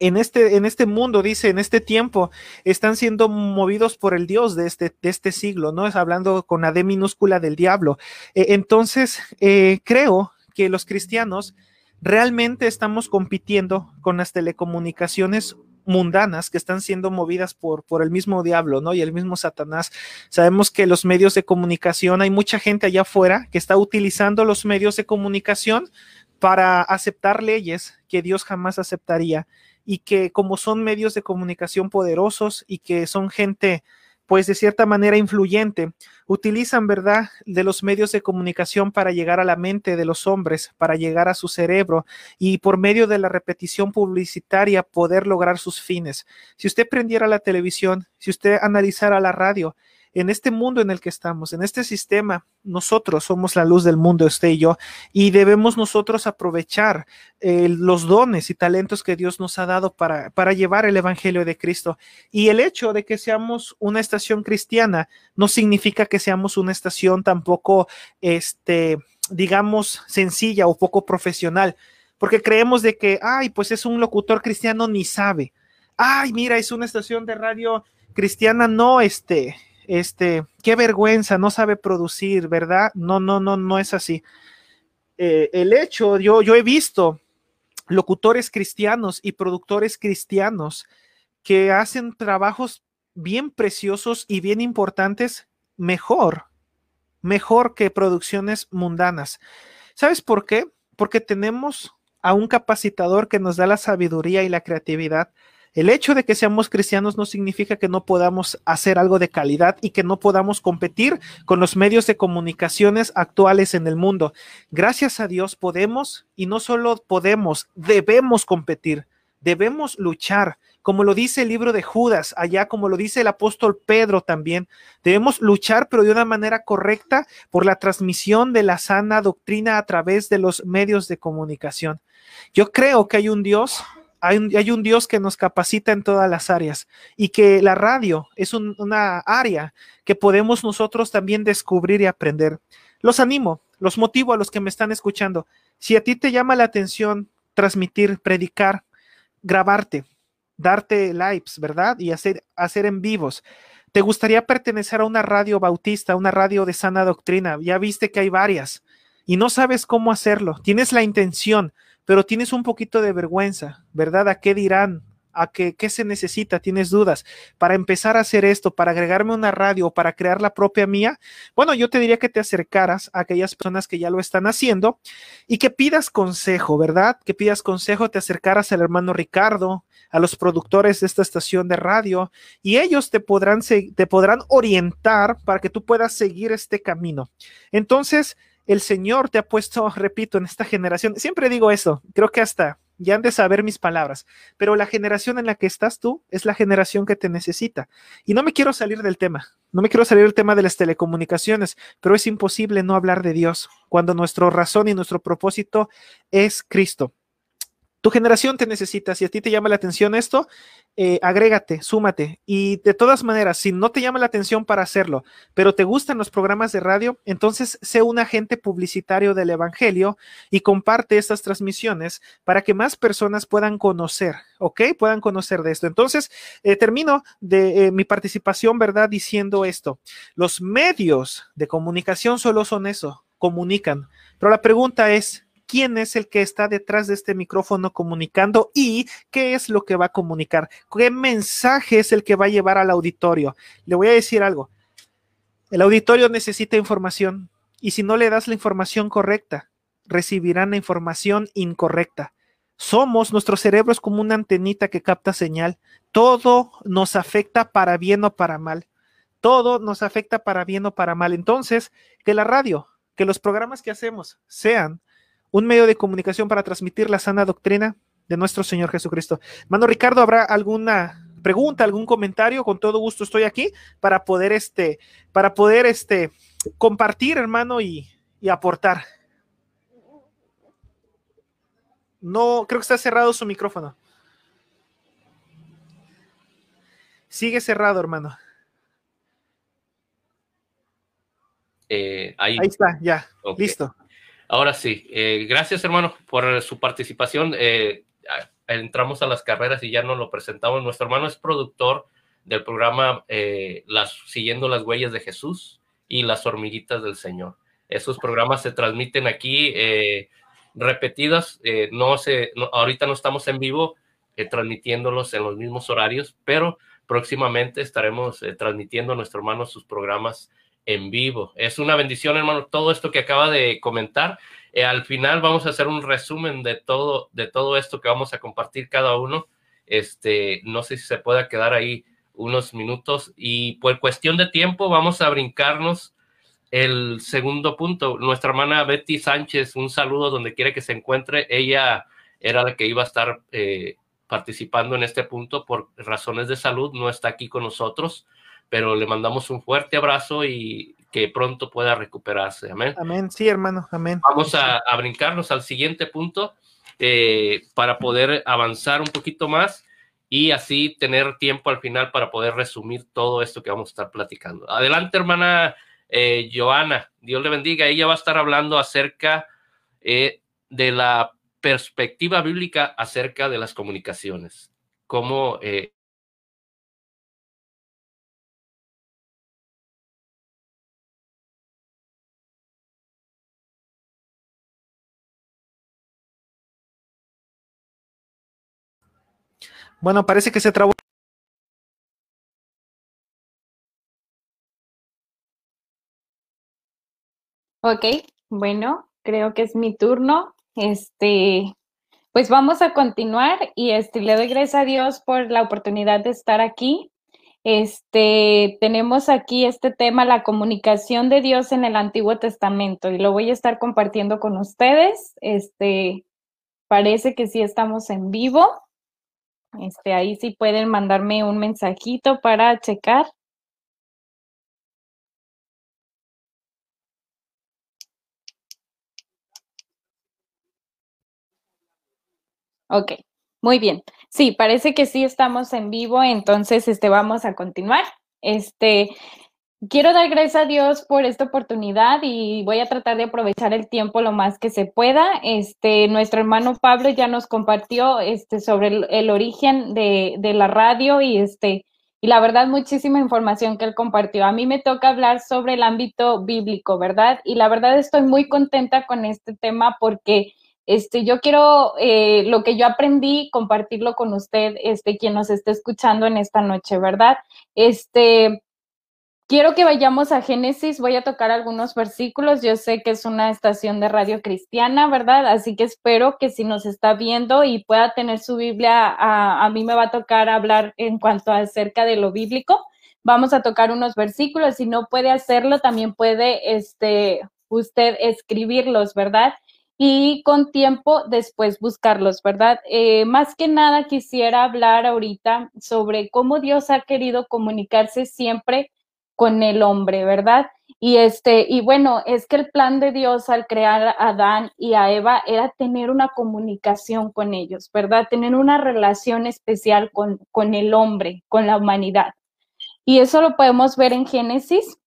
en este, en este mundo, dice, en este tiempo, están siendo movidos por el Dios de este, de este siglo, ¿no? Es hablando con la D minúscula del diablo. Eh, entonces, eh, creo que los cristianos realmente estamos compitiendo con las telecomunicaciones mundanas que están siendo movidas por, por el mismo diablo, ¿no? Y el mismo Satanás. Sabemos que los medios de comunicación, hay mucha gente allá afuera que está utilizando los medios de comunicación para aceptar leyes que Dios jamás aceptaría y que como son medios de comunicación poderosos y que son gente pues de cierta manera influyente, utilizan, ¿verdad?, de los medios de comunicación para llegar a la mente de los hombres, para llegar a su cerebro y por medio de la repetición publicitaria poder lograr sus fines. Si usted prendiera la televisión, si usted analizara la radio, en este mundo en el que estamos, en este sistema, nosotros somos la luz del mundo, usted y yo, y debemos nosotros aprovechar eh, los dones y talentos que Dios nos ha dado para, para llevar el Evangelio de Cristo. Y el hecho de que seamos una estación cristiana no significa que seamos una estación tampoco, este, digamos, sencilla o poco profesional, porque creemos de que, ay, pues es un locutor cristiano, ni sabe. Ay, mira, es una estación de radio cristiana, no, este, este, qué vergüenza, no sabe producir, ¿verdad? No, no, no, no es así. Eh, el hecho, yo, yo he visto locutores cristianos y productores cristianos que hacen trabajos bien preciosos y bien importantes, mejor, mejor que producciones mundanas. ¿Sabes por qué? Porque tenemos a un capacitador que nos da la sabiduría y la creatividad El hecho de que seamos cristianos no significa que no podamos hacer algo de calidad y que no podamos competir con los medios de comunicaciones actuales en el mundo. Gracias a Dios podemos y no solo podemos, debemos competir, debemos luchar como lo dice el libro de Judas, allá como lo dice el apóstol Pedro también. Debemos luchar, pero de una manera correcta, por la transmisión de la sana doctrina a través de los medios de comunicación. Yo creo que hay un Dios hay un, Dios que nos capacita en todas las áreas y que la radio es una área que podemos nosotros también descubrir y aprender. Los animo, los motivo a los que me están escuchando. Si a ti te llama la atención transmitir, predicar, grabarte, darte lives, ¿verdad? Y hacer, hacer en vivos. ¿Te gustaría pertenecer a una radio bautista, una radio de sana doctrina? Ya viste que hay varias y no sabes cómo hacerlo. Tienes la intención, pero tienes un poquito de vergüenza, ¿verdad? ¿A qué dirán? ¿A qué, qué se necesita? ¿Tienes dudas? Para empezar a hacer esto, para agregarme una radio para crear la propia mía, bueno, yo te diría que te acercaras a aquellas personas que ya lo están haciendo y que pidas consejo, ¿verdad? Que pidas consejo, te acercaras al hermano Ricardo, a los productores de esta estación de radio y ellos te podrán, te podrán orientar para que tú puedas seguir este camino. Entonces, el Señor te ha puesto, repito, en esta generación, siempre digo eso, creo que hasta ya han de saber mis palabras, pero la generación en la que estás tú es la generación que te necesita. Y no me quiero salir del tema, no me quiero salir del tema de las telecomunicaciones, pero es imposible no hablar de Dios cuando nuestra razón y nuestro propósito es Cristo. Tu generación te necesita. Si a ti te llama la atención esto, eh, agrégate, súmate. Y de todas maneras, si no te llama la atención para hacerlo, pero te gustan los programas de radio, entonces sé un agente publicitario del Evangelio y comparte estas transmisiones para que más personas puedan conocer, ¿ok? Puedan conocer de esto. Entonces, eh, termino de eh, mi participación, ¿verdad? Diciendo esto. Los medios de comunicación solo son eso, comunican. Pero la pregunta es, quién es el que está detrás de este micrófono comunicando y qué es lo que va a comunicar, qué mensaje es el que va a llevar al auditorio. Le voy a decir algo. El auditorio necesita información y si no le das la información correcta, recibirán la información incorrecta. Somos, nuestro cerebro es como una antenita que capta señal. Todo nos afecta para bien o para mal. Todo nos afecta para bien o para mal. Entonces, que la radio, que los programas que hacemos sean un medio de comunicación para transmitir la sana doctrina de nuestro Señor Jesucristo. Mano Ricardo, ¿habrá alguna pregunta, algún comentario? Con todo gusto estoy aquí para poder este, para poder este, compartir, hermano, y, y aportar. No, creo que está cerrado su micrófono. Sigue cerrado, hermano. Eh, ahí. está, ya. Listo. Ahora sí, eh, gracias hermano por su participación. Eh, entramos a las carreras y ya nos lo presentamos. Nuestro hermano es productor del programa eh, las, Siguiendo las Huellas de Jesús y Las Hormiguitas del Señor. Esos programas se transmiten aquí repetidas. no se, ahorita no estamos en vivo transmitiéndolos en los mismos horarios, pero próximamente estaremos transmitiendo a nuestro hermano sus programas en vivo. Es una bendición, hermano, todo esto que acaba de comentar. Eh, al final vamos a hacer un resumen de todo, de todo esto que vamos a compartir cada uno. Este, no sé si se pueda quedar ahí unos minutos y por cuestión de tiempo vamos a brincarnos el segundo punto. Nuestra hermana Betty Sánchez, un saludo donde quiere que se encuentre. Ella era la que iba a estar eh, participando en este punto por razones de salud, no está aquí con nosotros pero le mandamos un fuerte abrazo y que pronto pueda recuperarse. Amén. Amén, sí, hermano, amén. Vamos a, brincarnos al siguiente punto eh, para poder avanzar un poquito más y así tener tiempo al final para poder resumir todo esto que vamos a estar platicando. Adelante, hermana eh, Joana, Dios le bendiga. Ella va a estar hablando acerca eh, de la perspectiva bíblica acerca de las comunicaciones, cómo Bueno, parece que se trabó. Ok, bueno, creo que es mi turno. Este, pues vamos a continuar y este, le doy gracias a Dios por la oportunidad de estar aquí. Este, tenemos aquí este tema, la comunicación de Dios en el Antiguo Testamento, y lo voy a estar compartiendo con ustedes. Este, parece que sí estamos en vivo. Este, ahí sí pueden mandarme un mensajito para checar. Ok, muy bien. Sí, parece que sí estamos en vivo, entonces este, vamos a continuar. Este, quiero dar gracias a Dios por esta oportunidad y voy a tratar de aprovechar el tiempo lo más que se pueda. Este, nuestro hermano Pablo ya nos compartió este, sobre el, origen de, de, la radio y este, y la verdad muchísima información que él compartió. A mí me toca hablar sobre el ámbito bíblico, ¿verdad? Y la verdad estoy muy contenta con este tema porque este, yo quiero eh, lo que yo aprendí compartirlo con usted, este, quien nos esté escuchando en esta noche, ¿verdad? Este, quiero que vayamos a Génesis, voy a tocar algunos versículos, yo sé que es una estación de radio cristiana, ¿verdad? Así que espero que si nos está viendo y pueda tener su Biblia, a, mí me va a tocar hablar en cuanto acerca de lo bíblico. Vamos a tocar unos versículos, si no puede hacerlo, también puede, este, usted escribirlos, ¿verdad? y con tiempo después buscarlos, ¿verdad? Eh, más que nada quisiera hablar ahorita sobre cómo Dios ha querido comunicarse siempre con el hombre, ¿verdad? Y este, y bueno, es que el plan de Dios al crear a Adán y a Eva era tener una comunicación con ellos, ¿verdad? Tener una relación especial con, con el hombre, con la humanidad. Y eso lo podemos ver en Génesis.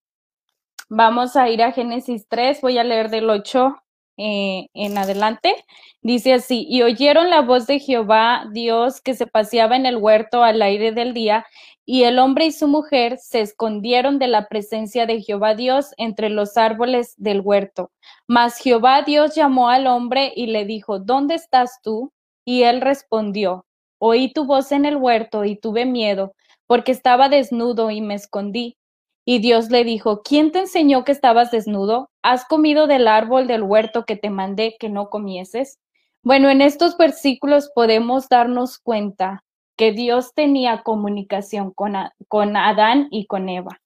Vamos a ir a Génesis 3, voy a leer del 8 eh, en adelante. Dice así, y oyeron la voz de Jehová, Dios, que se paseaba en el huerto al aire del día, y el hombre y su mujer se escondieron de la presencia de Jehová Dios entre los árboles del huerto. Mas Jehová Dios llamó al hombre y le dijo, ¿dónde estás tú? Y él respondió, oí tu voz en el huerto y tuve miedo, porque estaba desnudo y me escondí. Y Dios le dijo, ¿quién te enseñó que estabas desnudo? ¿Has comido del árbol del huerto que te mandé que no comieses? Bueno, en estos versículos podemos darnos cuenta que Dios tenía comunicación con, con Adán y con Eva.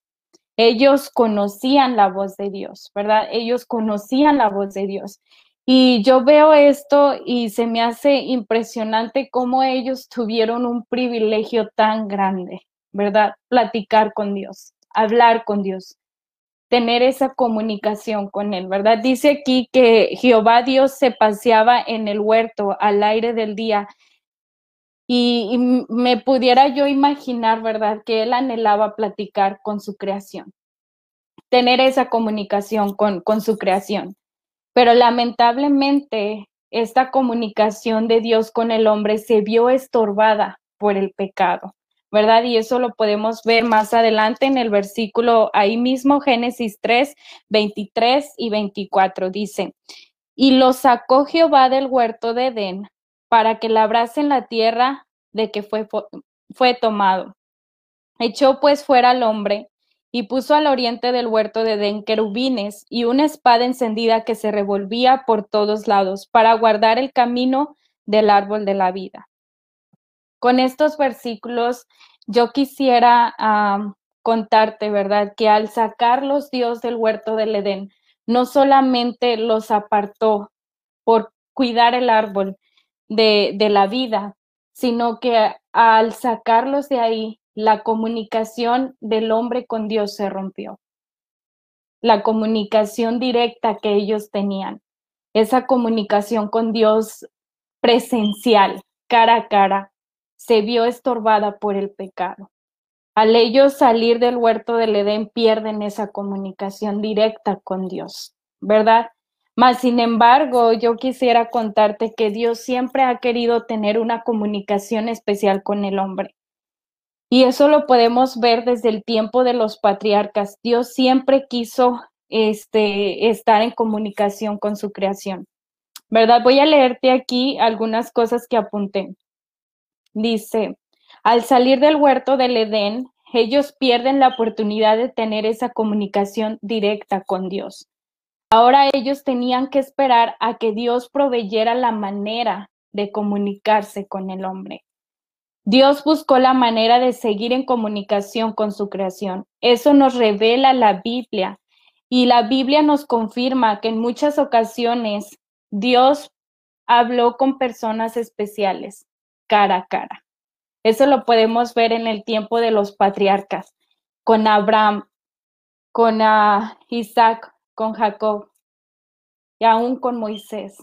Ellos conocían la voz de Dios, ¿verdad? Ellos conocían la voz de Dios. Y yo veo esto y se me hace impresionante cómo ellos tuvieron un privilegio tan grande, ¿verdad? Platicar con Dios hablar con Dios, tener esa comunicación con Él, ¿verdad? Dice aquí que Jehová Dios se paseaba en el huerto al aire del día y, me pudiera yo imaginar, ¿verdad? Que Él anhelaba platicar con su creación, tener esa comunicación con, con su creación. Pero lamentablemente esta comunicación de Dios con el hombre se vio estorbada por el pecado. ¿verdad? Y eso lo podemos ver más adelante en el versículo ahí mismo, Génesis 3, 23 y 24. Dice, y lo sacó Jehová del huerto de Edén para que labrasen la tierra de que fue, fue tomado. Echó pues fuera al hombre y puso al oriente del huerto de Edén querubines y una espada encendida que se revolvía por todos lados para guardar el camino del árbol de la vida. Con estos versículos yo quisiera contarte, ¿verdad? Que al sacarlos Dios del huerto del Edén, no solamente los apartó por cuidar el árbol de, de la vida, sino que al sacarlos de ahí, la comunicación del hombre con Dios se rompió. La comunicación directa que ellos tenían, esa comunicación con Dios presencial, cara a cara, se vio estorbada por el pecado. Al ellos salir del huerto del Edén pierden esa comunicación directa con Dios, ¿verdad? Mas, sin embargo, yo quisiera contarte que Dios siempre ha querido tener una comunicación especial con el hombre. Y eso lo podemos ver desde el tiempo de los patriarcas. Dios siempre quiso este, estar en comunicación con su creación. ¿Verdad? Voy a leerte aquí algunas cosas que apunté. Dice, al salir del huerto del Edén, ellos pierden la oportunidad de tener esa comunicación directa con Dios. Ahora ellos tenían que esperar a que Dios proveyera la manera de comunicarse con el hombre. Dios buscó la manera de seguir en comunicación con su creación. Eso nos revela la Biblia y la Biblia nos confirma que en muchas ocasiones Dios habló con personas especiales, cara a cara. Eso lo podemos ver en el tiempo de los patriarcas, con Abraham, con ah, Isaac, con Jacob y aún con Moisés.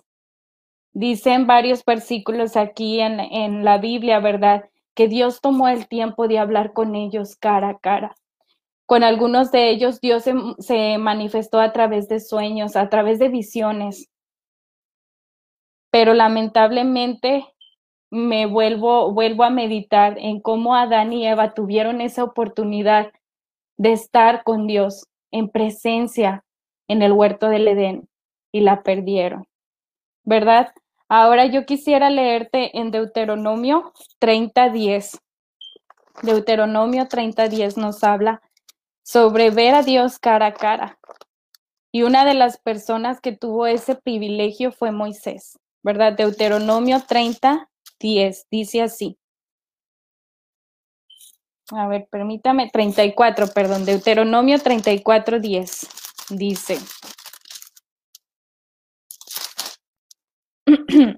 Dicen varios versículos aquí en, en la Biblia, ¿verdad? Que Dios tomó el tiempo de hablar con ellos cara a cara. Con algunos de ellos Dios se, se manifestó a través de sueños, a través de visiones. Pero lamentablemente me vuelvo, vuelvo a meditar en cómo Adán y Eva tuvieron esa oportunidad de estar con Dios en presencia en el huerto del Edén y la perdieron. ¿Verdad? Ahora yo quisiera leerte en Deuteronomio 30:10. Deuteronomio 30:10 nos habla sobre ver a Dios cara a cara. Y una de las personas que tuvo ese privilegio fue Moisés, ¿verdad? Deuteronomio 30, 10, dice así. A ver, permítame, 34, perdón, Deuteronomio 34, 10, dice.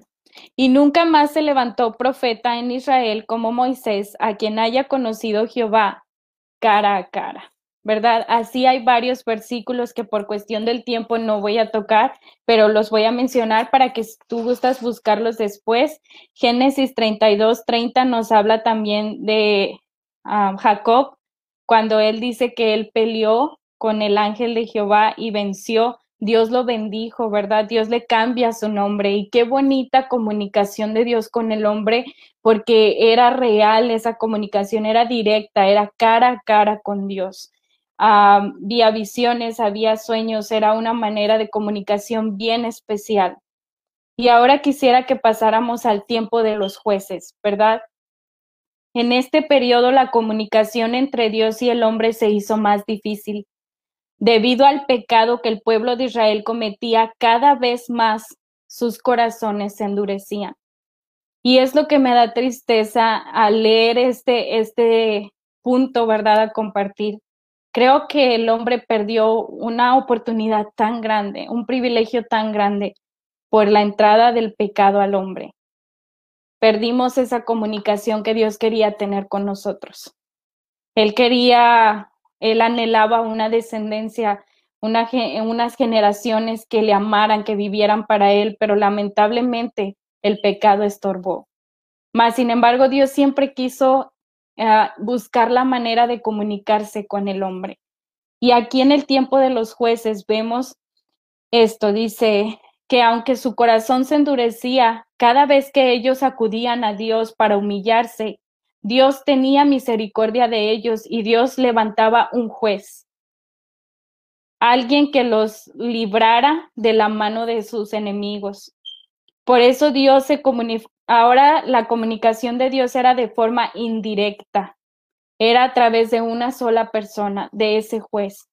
y nunca más se levantó profeta en Israel como Moisés, a quien haya conocido Jehová cara a cara. ¿verdad? Así hay varios versículos que por cuestión del tiempo no voy a tocar, pero los voy a mencionar para que tú gustas buscarlos después. Génesis 32, 30 nos habla también de ah, Jacob, cuando él dice que él peleó con el ángel de Jehová y venció. Dios lo bendijo, ¿verdad? Dios le cambia su nombre y qué bonita comunicación de Dios con el hombre, porque era real esa comunicación, era directa, era cara a cara con Dios había visiones, había sueños, era una manera de comunicación bien especial. Y ahora quisiera que pasáramos al tiempo de los jueces, ¿verdad? En este periodo la comunicación entre Dios y el hombre se hizo más difícil. Debido al pecado que el pueblo de Israel cometía, cada vez más sus corazones se endurecían. Y es lo que me da tristeza al leer este, este punto, ¿verdad? A compartir Creo que el hombre perdió una oportunidad tan grande, un privilegio tan grande por la entrada del pecado al hombre. Perdimos esa comunicación que Dios quería tener con nosotros. Él quería, él anhelaba una descendencia, una, unas generaciones que le amaran, que vivieran para él, pero lamentablemente el pecado estorbó. Mas, sin embargo, Dios siempre quiso buscar la manera de comunicarse con el hombre. Y aquí en el tiempo de los jueces vemos esto, dice que aunque su corazón se endurecía cada vez que ellos acudían a Dios para humillarse, Dios tenía misericordia de ellos y Dios levantaba un juez, alguien que los librara de la mano de sus enemigos. Por eso Dios se, Ahora la comunicación de Dios era de forma indirecta, era a través de una sola persona, de ese juez,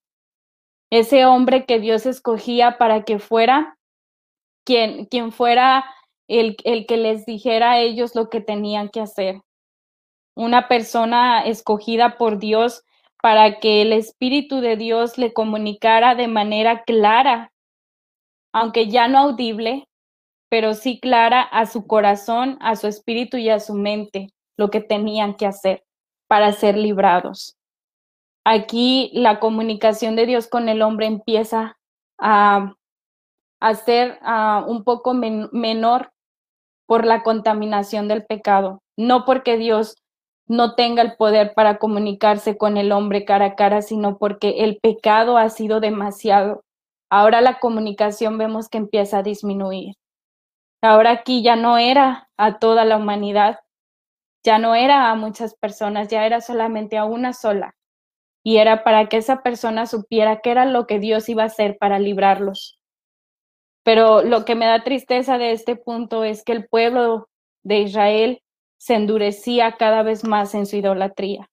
ese hombre que Dios escogía para que fuera quien, quien fuera el, el que les dijera a ellos lo que tenían que hacer. Una persona escogida por Dios para que el Espíritu de Dios le comunicara de manera clara, aunque ya no audible, pero sí clara a su corazón, a su espíritu y a su mente lo que tenían que hacer para ser librados. Aquí la comunicación de Dios con el hombre empieza a, ser un poco menor por la contaminación del pecado, no porque Dios no tenga el poder para comunicarse con el hombre cara a cara, sino porque el pecado ha sido demasiado. Ahora la comunicación vemos que empieza a disminuir. Ahora aquí ya no era a toda la humanidad, ya no era a muchas personas, ya era solamente a una sola. Y era para que esa persona supiera qué era lo que Dios iba a hacer para librarlos. Pero lo que me da tristeza de este punto es que el pueblo de Israel se endurecía cada vez más en su idolatría.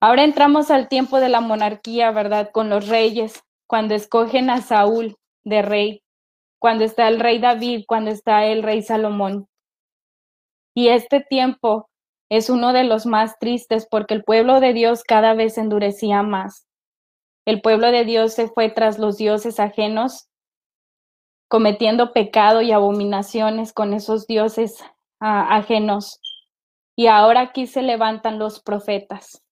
Ahora entramos al tiempo de la monarquía, ¿verdad? Con los reyes, cuando escogen a Saúl de rey cuando está el rey David, cuando está el rey Salomón. Y este tiempo es uno de los más tristes porque el pueblo de Dios cada vez endurecía más. El pueblo de Dios se fue tras los dioses ajenos, cometiendo pecado y abominaciones con esos dioses ah, ajenos. Y ahora aquí se levantan los profetas.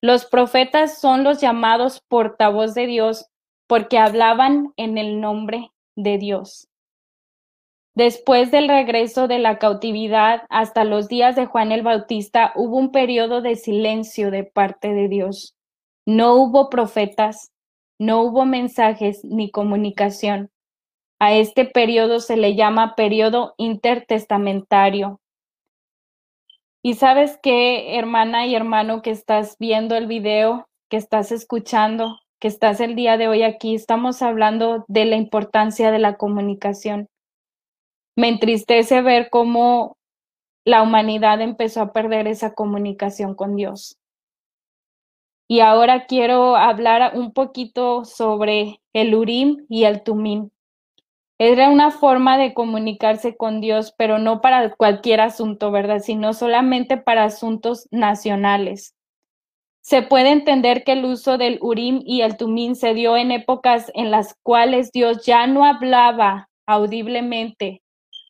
Los profetas son los llamados portavoz de Dios porque hablaban en el nombre de Dios. Después del regreso de la cautividad hasta los días de Juan el Bautista, hubo un periodo de silencio de parte de Dios. No hubo profetas, no hubo mensajes ni comunicación. A este periodo se le llama periodo intertestamentario. Y sabes qué, hermana y hermano que estás viendo el video, que estás escuchando, que estás el día de hoy aquí, estamos hablando de la importancia de la comunicación me entristece ver cómo la humanidad empezó a perder esa comunicación con Dios. Y ahora quiero hablar un poquito sobre el Urim y el Tumim. Era una forma de comunicarse con Dios, pero no para cualquier asunto, ¿verdad? Sino solamente para asuntos nacionales. Se puede entender que el uso del Urim y el Tumim se dio en épocas en las cuales Dios ya no hablaba audiblemente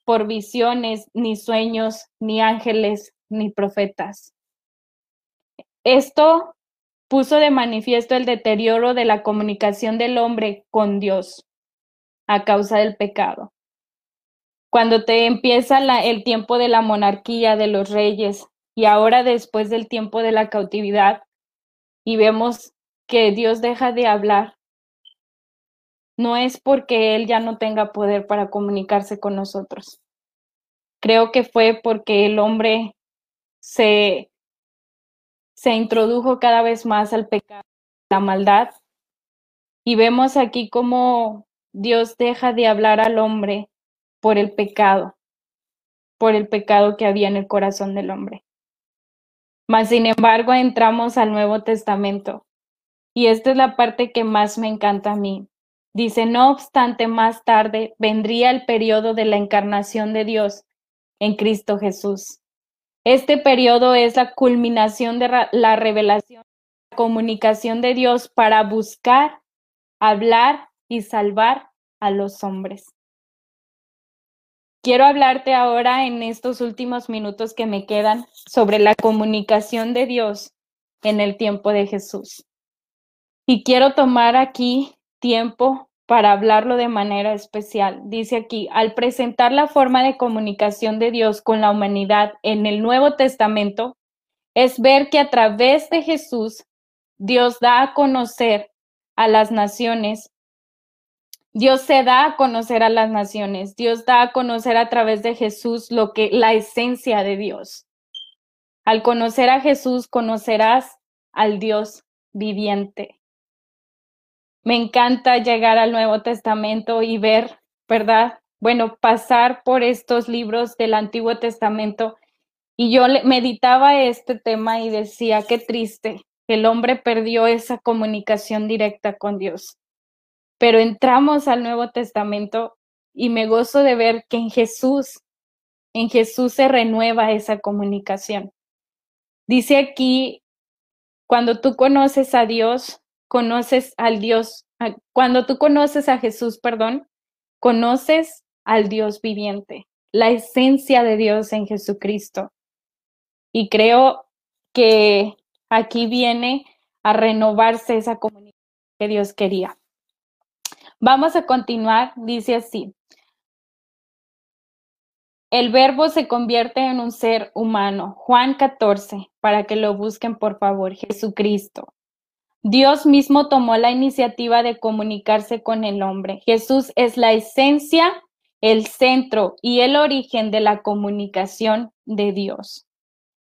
por visiones, ni sueños, ni ángeles, ni profetas. Esto puso de manifiesto el deterioro de la comunicación del hombre con Dios a causa del pecado. Cuando te empieza el tiempo de la monarquía de los reyes y ahora después del tiempo de la cautividad y vemos que Dios deja de hablar, no es porque Él ya no tenga poder para comunicarse con nosotros. Creo que fue porque el hombre se, se introdujo cada vez más al pecado, la maldad. Y vemos aquí cómo Dios deja de hablar al hombre por el pecado, por el pecado que había en el corazón del hombre. Mas, sin embargo, entramos al Nuevo Testamento. Y esta es la parte que más me encanta a mí. Dice, no obstante, más tarde vendría el periodo de la encarnación de Dios en Cristo Jesús. Este periodo es la culminación de la revelación, la comunicación de Dios para buscar, hablar y salvar a los hombres. Quiero hablarte ahora en estos últimos minutos que me quedan sobre la comunicación de Dios en el tiempo de Jesús. Y quiero tomar aquí tiempo para hablarlo de manera especial. Dice aquí, al presentar la forma de comunicación de Dios con la humanidad en el Nuevo Testamento, es ver que a través de Jesús, Dios da a conocer a las naciones. Dios se da a conocer a las naciones. Dios da a conocer a través de Jesús lo que la esencia de Dios. Al conocer a Jesús conocerás al Dios viviente. Me encanta llegar al Nuevo Testamento y ver, ¿verdad? Bueno, pasar por estos libros del Antiguo Testamento y yo meditaba este tema y decía, qué triste, el hombre perdió esa comunicación directa con Dios. Pero entramos al Nuevo Testamento y me gozo de ver que en Jesús, en Jesús se renueva esa comunicación. Dice aquí, cuando tú conoces a Dios, conoces al Dios, cuando tú conoces a Jesús, perdón, conoces al Dios viviente, la esencia de Dios en Jesucristo. Y creo que aquí viene a renovarse esa comunicación que Dios quería. Vamos a continuar, dice así. El verbo se convierte en un ser humano. Juan 14, para que lo busquen por favor, Jesucristo. Dios mismo tomó la iniciativa de comunicarse con el hombre. Jesús es la esencia, el centro y el origen de la comunicación de Dios.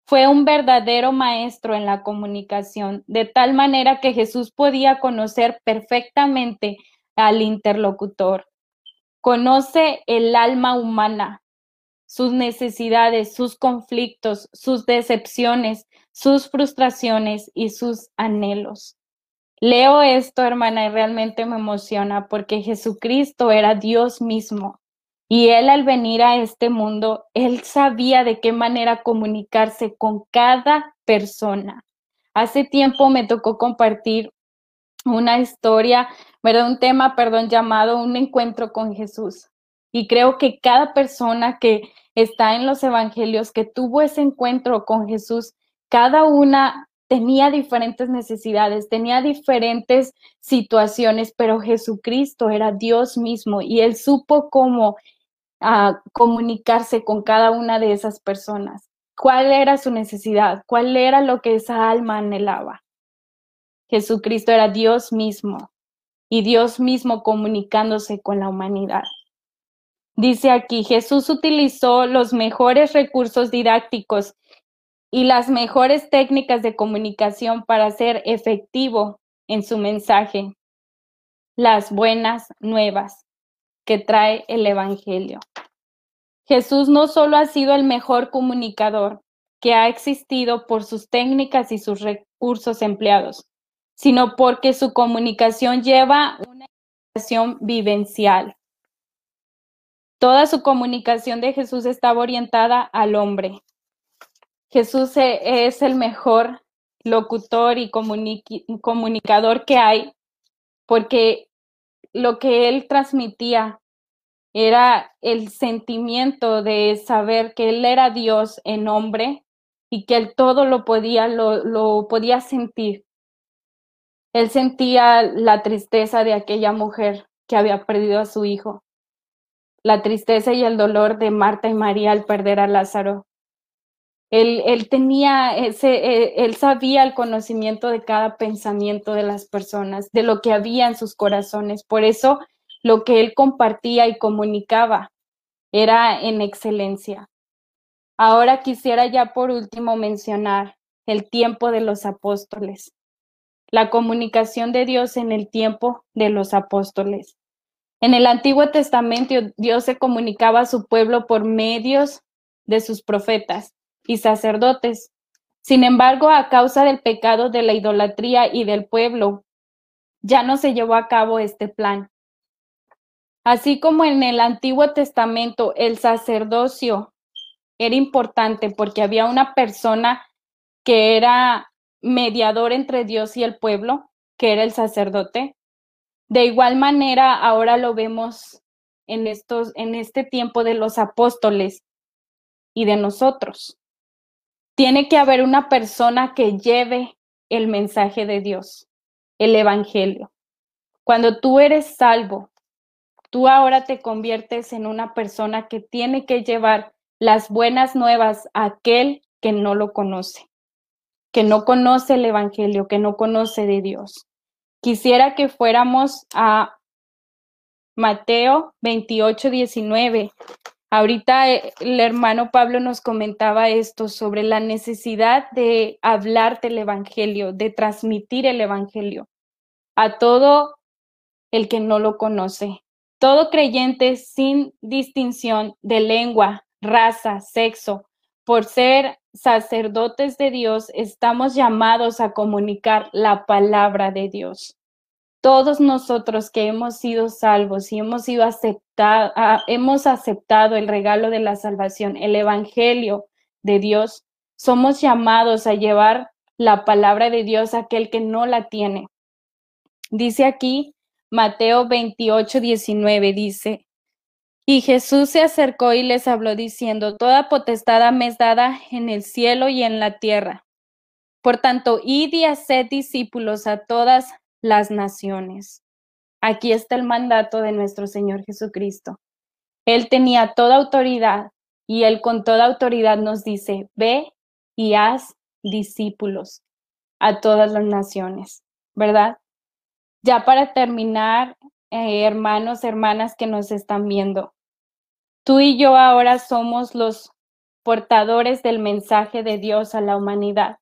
Fue un verdadero maestro en la comunicación, de tal manera que Jesús podía conocer perfectamente al interlocutor. Conoce el alma humana, sus necesidades, sus conflictos, sus decepciones, sus frustraciones y sus anhelos. Leo esto, hermana, y realmente me emociona porque Jesucristo era Dios mismo Y él al venir a este mundo, él sabía de qué manera comunicarse con cada persona. Hace tiempo me tocó compartir una historia, ¿verdad? Un tema, perdón, llamado Un encuentro con Jesús. Y creo que cada persona que está en los evangelios, que tuvo ese encuentro con Jesús, cada una tenía diferentes necesidades, tenía diferentes situaciones, pero Jesucristo era Dios mismo y él supo cómo ah, comunicarse con cada una de esas personas. ¿Cuál era su necesidad? ¿Cuál era lo que esa alma anhelaba? Jesucristo era Dios mismo y Dios mismo comunicándose con la humanidad. Dice aquí, Jesús utilizó los mejores recursos didácticos y las mejores técnicas de comunicación para ser efectivo en su mensaje, las buenas nuevas que trae el Evangelio. Jesús no solo ha sido el mejor comunicador que ha existido por sus técnicas y sus recursos empleados, sino porque su comunicación lleva una comunicación vivencial. Toda su comunicación de Jesús estaba orientada al hombre. Jesús e, es el mejor locutor y comunicador que hay, porque lo que él transmitía era el sentimiento de saber que él era Dios en hombre y que él todo lo podía, lo podía sentir. Él sentía la tristeza de aquella mujer que había perdido a su hijo, la tristeza y el dolor de Marta y María al perder a Lázaro. Él, él tenía ese, eh, él sabía el conocimiento de cada pensamiento de las personas, de lo que había en sus corazones. Por eso lo que él compartía y comunicaba era en excelencia. Ahora quisiera ya por último mencionar el tiempo de los apóstoles la comunicación de Dios en el tiempo de los apóstoles. En el Antiguo Testamento Dios se comunicaba a su pueblo por medios de sus profetas y sacerdotes. Sin embargo, a causa del pecado de la idolatría y del pueblo, ya no se llevó a cabo este plan. Así como en el Antiguo Testamento el sacerdocio era importante porque había una persona que era mediador entre Dios y el pueblo, que era el sacerdote. De igual manera, ahora lo vemos en, estos, en este tiempo de los apóstoles y de nosotros. Tiene que haber una persona que lleve el mensaje de Dios, el Evangelio. Cuando tú eres salvo, tú ahora te conviertes en una persona que tiene que llevar las buenas nuevas a aquel que no lo conoce que no conoce el Evangelio, que no conoce de Dios. Quisiera que fuéramos a Mateo 28, 19. Ahorita eh, el hermano Pablo nos comentaba esto sobre la necesidad de hablar del Evangelio, de transmitir el Evangelio a todo el que no lo conoce. Todo creyente sin distinción de lengua, raza, sexo, por ser sacerdotes de Dios, estamos llamados a comunicar la palabra de Dios. Todos nosotros que hemos sido salvos y hemos sido aceptados, ah, hemos aceptado el regalo de la salvación, el evangelio de Dios, somos llamados a llevar la palabra de Dios a aquel que no la tiene. Dice aquí Mateo 28, 19, dice, y Jesús se acercó y les habló diciendo, Toda potestad me es dada en el cielo y en la tierra. Por tanto, id y haced discípulos a todas las naciones. Aquí está el mandato de nuestro Señor Jesucristo. Él tenía toda autoridad y él con toda autoridad nos dice, ve y haz discípulos a todas las naciones, ¿verdad? Ya para terminar, eh, hermanos, hermanas que nos están viendo, Tú y yo ahora somos los portadores del mensaje de Dios a la humanidad.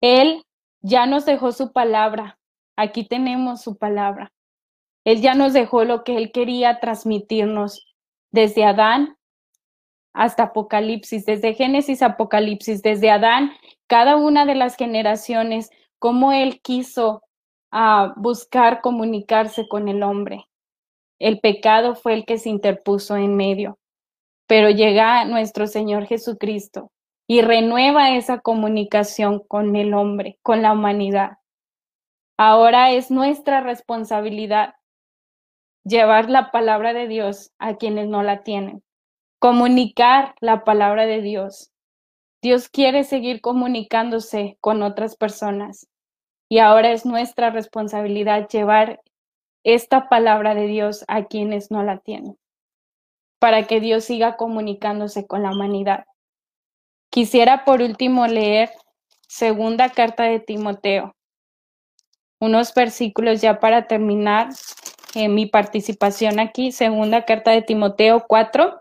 Él ya nos dejó su palabra. Aquí tenemos su palabra. Él ya nos dejó lo que Él quería transmitirnos desde Adán hasta Apocalipsis, desde Génesis Apocalipsis, desde Adán, cada una de las generaciones, cómo Él quiso ah, buscar comunicarse con el hombre. el pecado fue el que se interpuso en medio. Pero llega nuestro Señor Jesucristo y renueva esa comunicación con el hombre, con la humanidad. Ahora es nuestra responsabilidad llevar la palabra de Dios a quienes no la tienen, comunicar la palabra de Dios. Dios quiere seguir comunicándose con otras personas y ahora es nuestra responsabilidad llevar esta palabra de Dios a quienes no la tienen, para que Dios siga comunicándose con la humanidad. Quisiera por último leer segunda carta de Timoteo, unos versículos ya para terminar en mi participación aquí, segunda carta de Timoteo 4.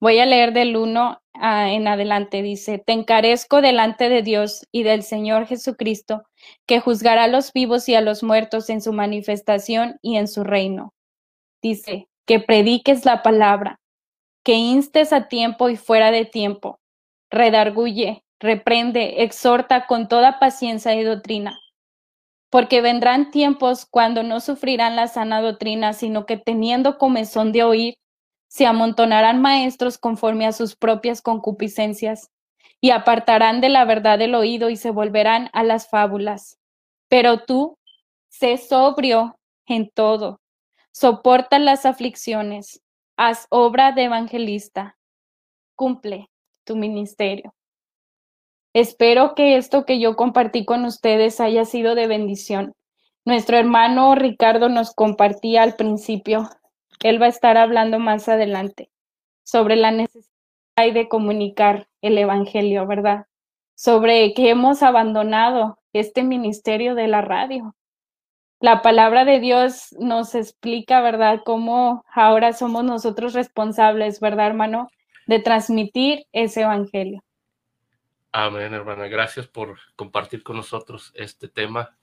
Voy a leer del 1 en adelante. Dice, te encarezco delante de Dios y del Señor Jesucristo, que juzgará a los vivos y a los muertos en su manifestación y en su reino. Dice, que prediques la palabra, que instes a tiempo y fuera de tiempo, redarguye, reprende, exhorta con toda paciencia y doctrina porque vendrán tiempos cuando no sufrirán la sana doctrina, sino que teniendo comezón de oír, se amontonarán maestros conforme a sus propias concupiscencias, y apartarán de la verdad el oído y se volverán a las fábulas. Pero tú, sé sobrio en todo, soporta las aflicciones, haz obra de evangelista, cumple tu ministerio. Espero que esto que yo compartí con ustedes haya sido de bendición. Nuestro hermano Ricardo nos compartía al principio, él va a estar hablando más adelante sobre la necesidad de comunicar el Evangelio, ¿verdad? Sobre que hemos abandonado este ministerio de la radio. La palabra de Dios nos explica, ¿verdad?, cómo ahora somos nosotros responsables, ¿verdad, hermano?, de transmitir ese Evangelio. Amén, hermana. Gracias por compartir con nosotros este tema.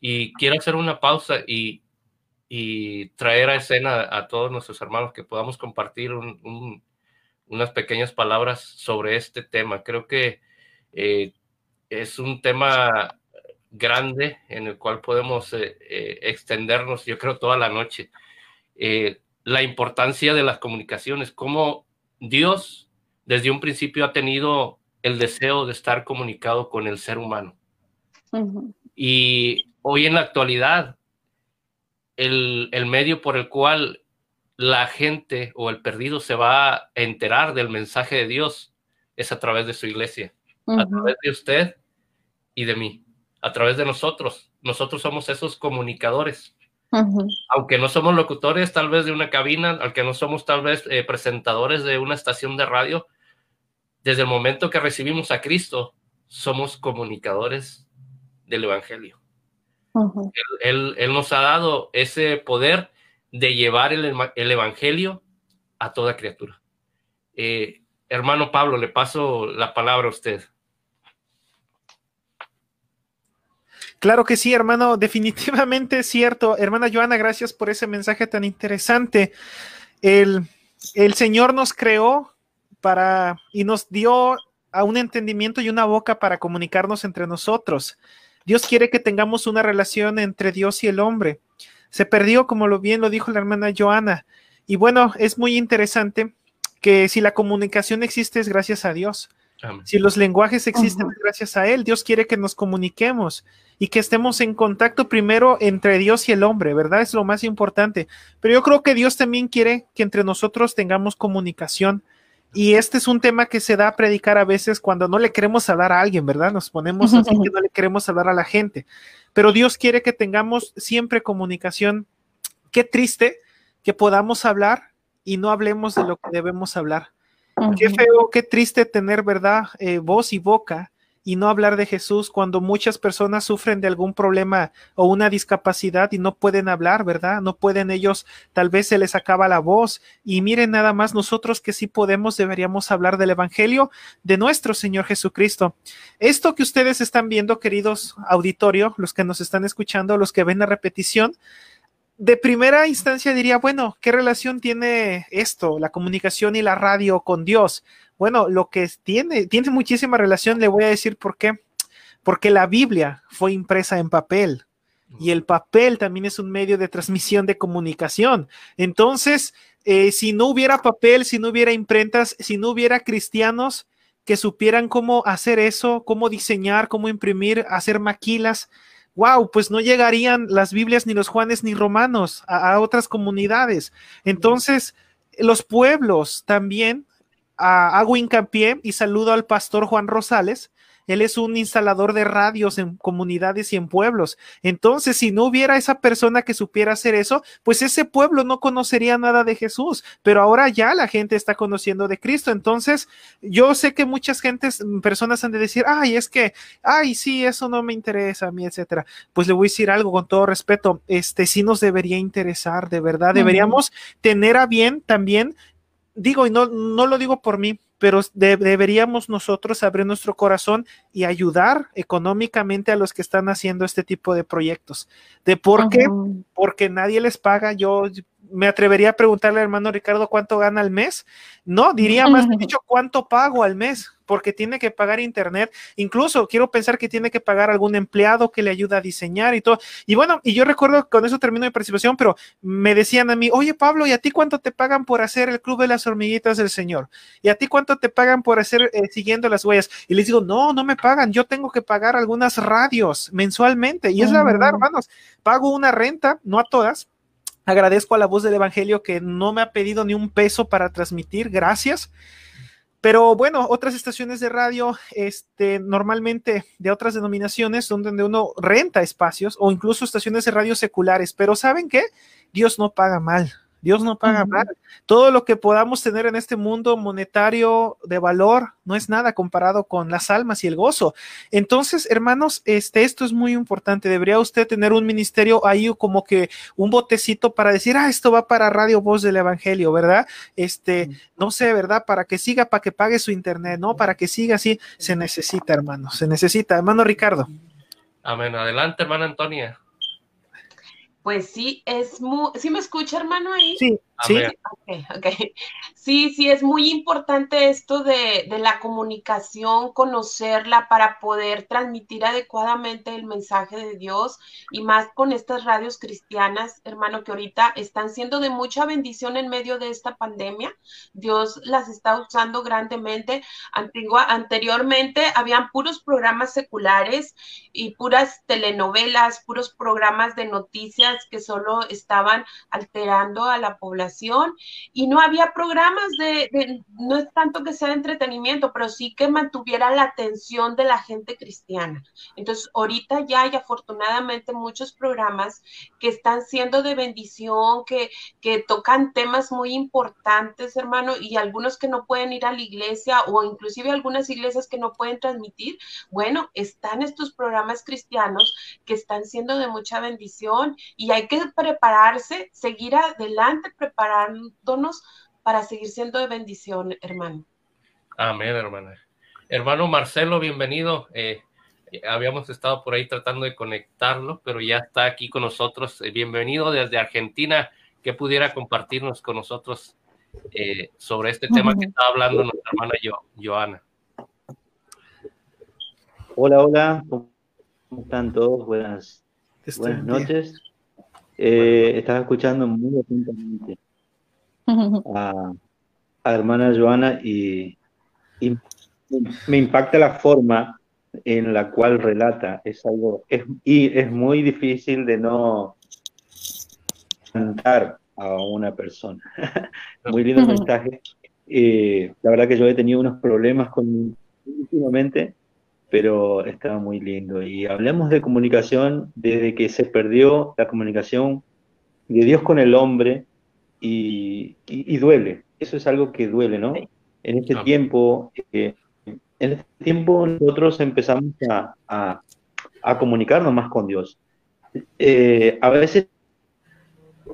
Y quiero hacer una pausa y, y traer a escena a todos nuestros hermanos que podamos compartir unas pequeñas palabras sobre este tema. Creo que eh, es un tema grande en el cual podemos eh, eh, extendernos, yo creo, toda la noche. la importancia de las comunicaciones, cómo Dios desde un principio ha tenido el deseo de estar comunicado con el ser humano. Y hoy en la actualidad, el, medio por el cual la gente o el perdido se va a enterar del mensaje de Dios es a través de su iglesia, a través de usted y de mí, a través de nosotros. Nosotros somos esos comunicadores. Aunque no somos locutores tal vez de una cabina, aunque no somos tal vez eh, presentadores de una estación de radio, desde el momento que recibimos a Cristo, somos comunicadores del Evangelio. Él, nos ha dado ese poder de llevar el, Evangelio a toda criatura. Eh, hermano Pablo, le paso la palabra a usted. Claro que sí, hermano, definitivamente es cierto. Hermana Joana, gracias por ese mensaje tan interesante. El, el Señor nos creó para y nos dio a un entendimiento y una boca para comunicarnos entre nosotros. Dios quiere que tengamos una relación entre Dios y el hombre. Se perdió, como lo bien lo dijo la hermana Joana. Y bueno, es muy interesante que si la comunicación existe es gracias a Dios. Si los lenguajes existen es gracias a Él. Dios quiere que nos comuniquemos y que estemos en contacto primero entre Dios y el hombre, ¿verdad? Es lo más importante. Pero yo creo que Dios también quiere que entre nosotros tengamos comunicación y este es un tema que se da a predicar a veces cuando no le queremos hablar a alguien, ¿verdad? Nos ponemos así que no le queremos hablar a la gente. Pero Dios quiere que tengamos siempre comunicación. Qué triste que podamos hablar y no hablemos de lo que debemos hablar. Qué feo, qué triste tener, ¿verdad? Eh, voz y boca y no hablar de Jesús cuando muchas personas sufren de algún problema o una discapacidad y no pueden hablar, ¿verdad? No pueden ellos, tal vez se les acaba la voz. Y miren nada más, nosotros que sí podemos, deberíamos hablar del Evangelio de nuestro Señor Jesucristo. Esto que ustedes están viendo, queridos auditorio, los que nos están escuchando, los que ven la repetición, de primera instancia diría, bueno, ¿qué relación tiene esto, la comunicación y la radio con Dios? Bueno, lo que tiene, tiene muchísima relación, le voy a decir por qué. Porque la Biblia fue impresa en papel. y el papel también es un medio de transmisión de comunicación. Entonces, eh, si no hubiera papel, si no hubiera imprentas, si no hubiera cristianos que supieran cómo hacer eso, cómo diseñar, cómo imprimir, hacer maquilas, wow, pues no llegarían las Biblias ni los Juanes ni Romanos a, otras comunidades. Entonces, los pueblos también, ah, hago hincapié y saludo al pastor Juan Rosales, él es un instalador de radios en comunidades y en pueblos. Entonces, si no hubiera esa persona que supiera hacer eso, pues ese pueblo no conocería nada de Jesús. Pero ahora ya la gente está conociendo de Cristo. Entonces, yo sé que muchas gentes, mm, personas han de decir, ay, es que, ay, sí, eso no me interesa a mí, etcétera. Pues le voy a decir algo con todo respeto. Este sí nos debería interesar, de verdad. Deberíamos tener a bien también digo, y no, no lo digo por mí, pero deberíamos nosotros abrir nuestro corazón y ayudar económicamente a los que están haciendo este tipo de proyectos. ¿De por qué? Porque nadie les paga. Yo me atrevería a preguntarle al hermano Ricardo cuánto gana al mes. No, diría más dicho cuánto pago al mes porque tiene que pagar internet. Incluso quiero pensar que tiene que pagar algún empleado que le ayuda a diseñar y todo. Y bueno, y yo recuerdo con eso termino mi participación, pero me decían a mí, oye Pablo, ¿y a ti cuánto te pagan por hacer el Club de las Hormiguitas del Señor? ¿Y a ti cuánto te pagan por hacer eh, siguiendo las huellas? Y les digo, no, no me pagan, yo tengo que pagar algunas radios mensualmente. Y es la verdad, hermanos, pago una renta, no a todas, Agradezco a la voz del Evangelio que no me ha pedido ni un peso para transmitir, gracias. Pero bueno, otras estaciones de radio, este, normalmente de otras denominaciones, son donde uno renta espacios o incluso estaciones de radio seculares. Pero ¿saben qué? Dios no paga mal. Dios no paga mal. Todo lo que podamos tener en este mundo monetario de valor no es nada comparado con las almas y el gozo. Entonces, hermanos, este, esto es muy importante. Debería usted tener un ministerio ahí como que un botecito para decir, ah, esto va para Radio Voz del Evangelio, ¿verdad? Este, no sé, ¿verdad? Para que siga, para que pague su internet, ¿no? Para que siga así, se necesita, hermano, se necesita. Hermano Ricardo. Amén. Adelante, hermana Antonia. Pues sí, es muy, ¿sí me escucha hermano ahí? Sí, sí. Okay, okay. Sí, sí, es muy importante esto de, de, la comunicación, conocerla para poder transmitir adecuadamente el mensaje de Dios y más con estas radios cristianas, hermano, que ahorita están siendo de mucha bendición en medio de esta pandemia. Dios las está usando grandemente. Antigua, anteriormente habían puros programas seculares y puras telenovelas, puros programas de noticias que solo estaban alterando a la población y no había programas de, no es tanto que sea de entretenimiento, pero sí que mantuviera la atención de la gente cristiana. Entonces, ahorita ya hay afortunadamente muchos programas que están siendo de bendición, que, que tocan temas muy importantes, hermano, y algunos que no pueden ir a la iglesia o inclusive algunas iglesias que no pueden transmitir. Bueno, están estos programas cristianos que están siendo de mucha bendición y hay que prepararse, seguir adelante, preparándonos para seguir siendo de bendición, hermano. Amén, hermana. Hermano Marcelo, bienvenido. Eh, habíamos estado por ahí tratando de conectarlo, pero ya está aquí con nosotros. Eh, bienvenido desde Argentina, que pudiera compartirnos con nosotros eh, sobre este tema que está hablando nuestra hermana Joana. Hola, hola, ¿cómo están todos? Buenas, buenas noches. estaba escuchando muy atentamente a, a hermana Joana y, me impacta la forma en la cual relata. Es algo, es, y es muy difícil de no cantar a una persona. muy lindo mensaje. Eh, la verdad que yo he tenido unos problemas con últimamente, pero estaba muy lindo. Y hablemos de comunicación desde que se perdió la comunicación de Dios con el hombre y, duele. Eso es algo que duele, ¿no? En este tiempo, eh, en este tiempo nosotros empezamos a, comunicarnos más con Dios. Eh, a veces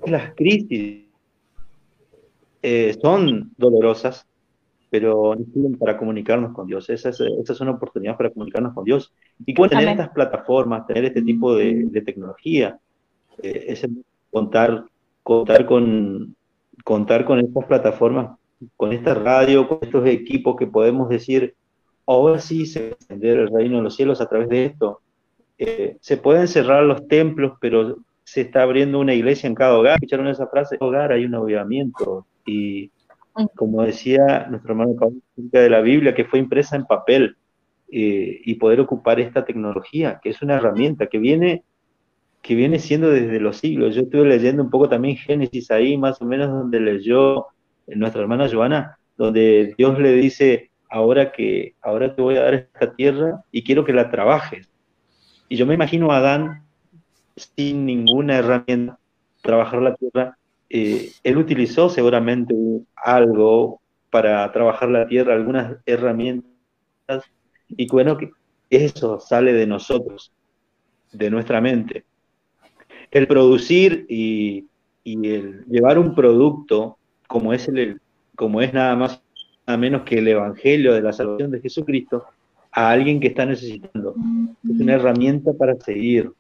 las crisis eh, son dolorosas, pero nos sirven para comunicarnos con Dios. Esa es, esa es, una oportunidad para comunicarnos con Dios. Y tener estas plataformas, tener este tipo de, de tecnología, es contar, contar con, contar con estas plataformas, con esta radio, con estos equipos que podemos decir, ahora sí se extender el reino de los cielos a través de esto. eh, se pueden cerrar los templos, pero se está abriendo una iglesia en cada hogar. ¿Escucharon esa frase? Hogar hay un avivamiento. Y como decía nuestro hermano Pablo de la Biblia, que fue impresa en papel, eh, y poder ocupar esta tecnología, que es una herramienta que viene, que viene siendo desde los siglos. Yo estuve leyendo un poco también Génesis ahí, más o menos donde leyó nuestra hermana Joana, donde Dios le dice, ahora que ahora te voy a dar esta tierra y quiero que la trabajes. Y yo me imagino a Adán sin ninguna herramienta trabajar la tierra. Eh, él utilizó seguramente algo para trabajar la tierra, algunas herramientas, y bueno, que eso sale de nosotros, de nuestra mente. El producir y, y el llevar un producto como es, el, como es nada más nada menos que el Evangelio de la salvación de Jesucristo a alguien que está necesitando. Es una herramienta para seguir.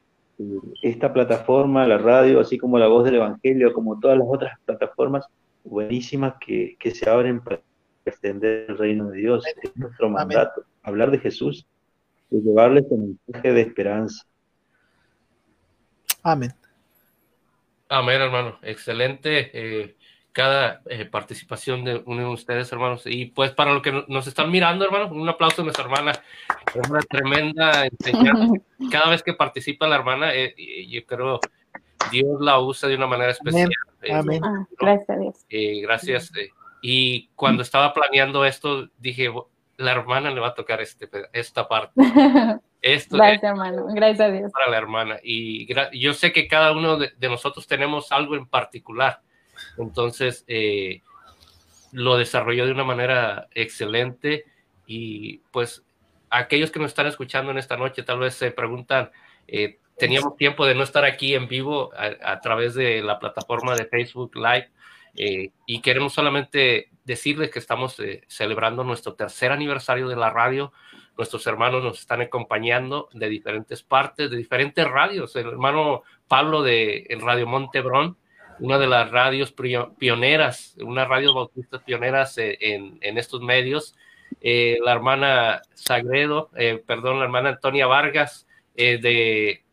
Esta plataforma, la radio, así como la voz del Evangelio, como todas las otras plataformas buenísimas que, que se abren para extender el reino de Dios. Es nuestro mandato. Hablar de Jesús y llevarles un mensaje de esperanza. Amén. Amén, hermano. Excelente. Eh, cada eh, participación de uno de ustedes, hermanos. Y pues para los que nos están mirando, hermanos, un aplauso a nuestra hermana. Es una tremenda enseñanza. Cada vez que participa la hermana, eh, yo creo Dios la usa de una manera especial. Amén. Ah, gracias a Dios. gracias. y cuando estaba planeando esto, dije, la hermana le va a tocar este, esta parte. Esto Gracias, hermano. Gracias a Dios. Para la hermana. Y yo sé que cada uno de, nosotros tenemos algo en particular. Entonces, eh, lo desarrolló de una manera excelente. Y pues, aquellos que nos están escuchando en esta noche tal vez se preguntan, eh, teníamos tiempo de no estar aquí en vivo a, través de la plataforma de Facebook Live. Eh, y queremos solamente decirles que estamos eh, celebrando nuestro tercer aniversario de la radio. Nuestros hermanos nos están acompañando de diferentes partes, de diferentes radios. El hermano Pablo de Radio Montebrón, una de las radios pioneras, una radio bautista pioneras eh, en, en, estos medios. Eh, la hermana Sagredo, perdón, la hermana Antonia Vargas de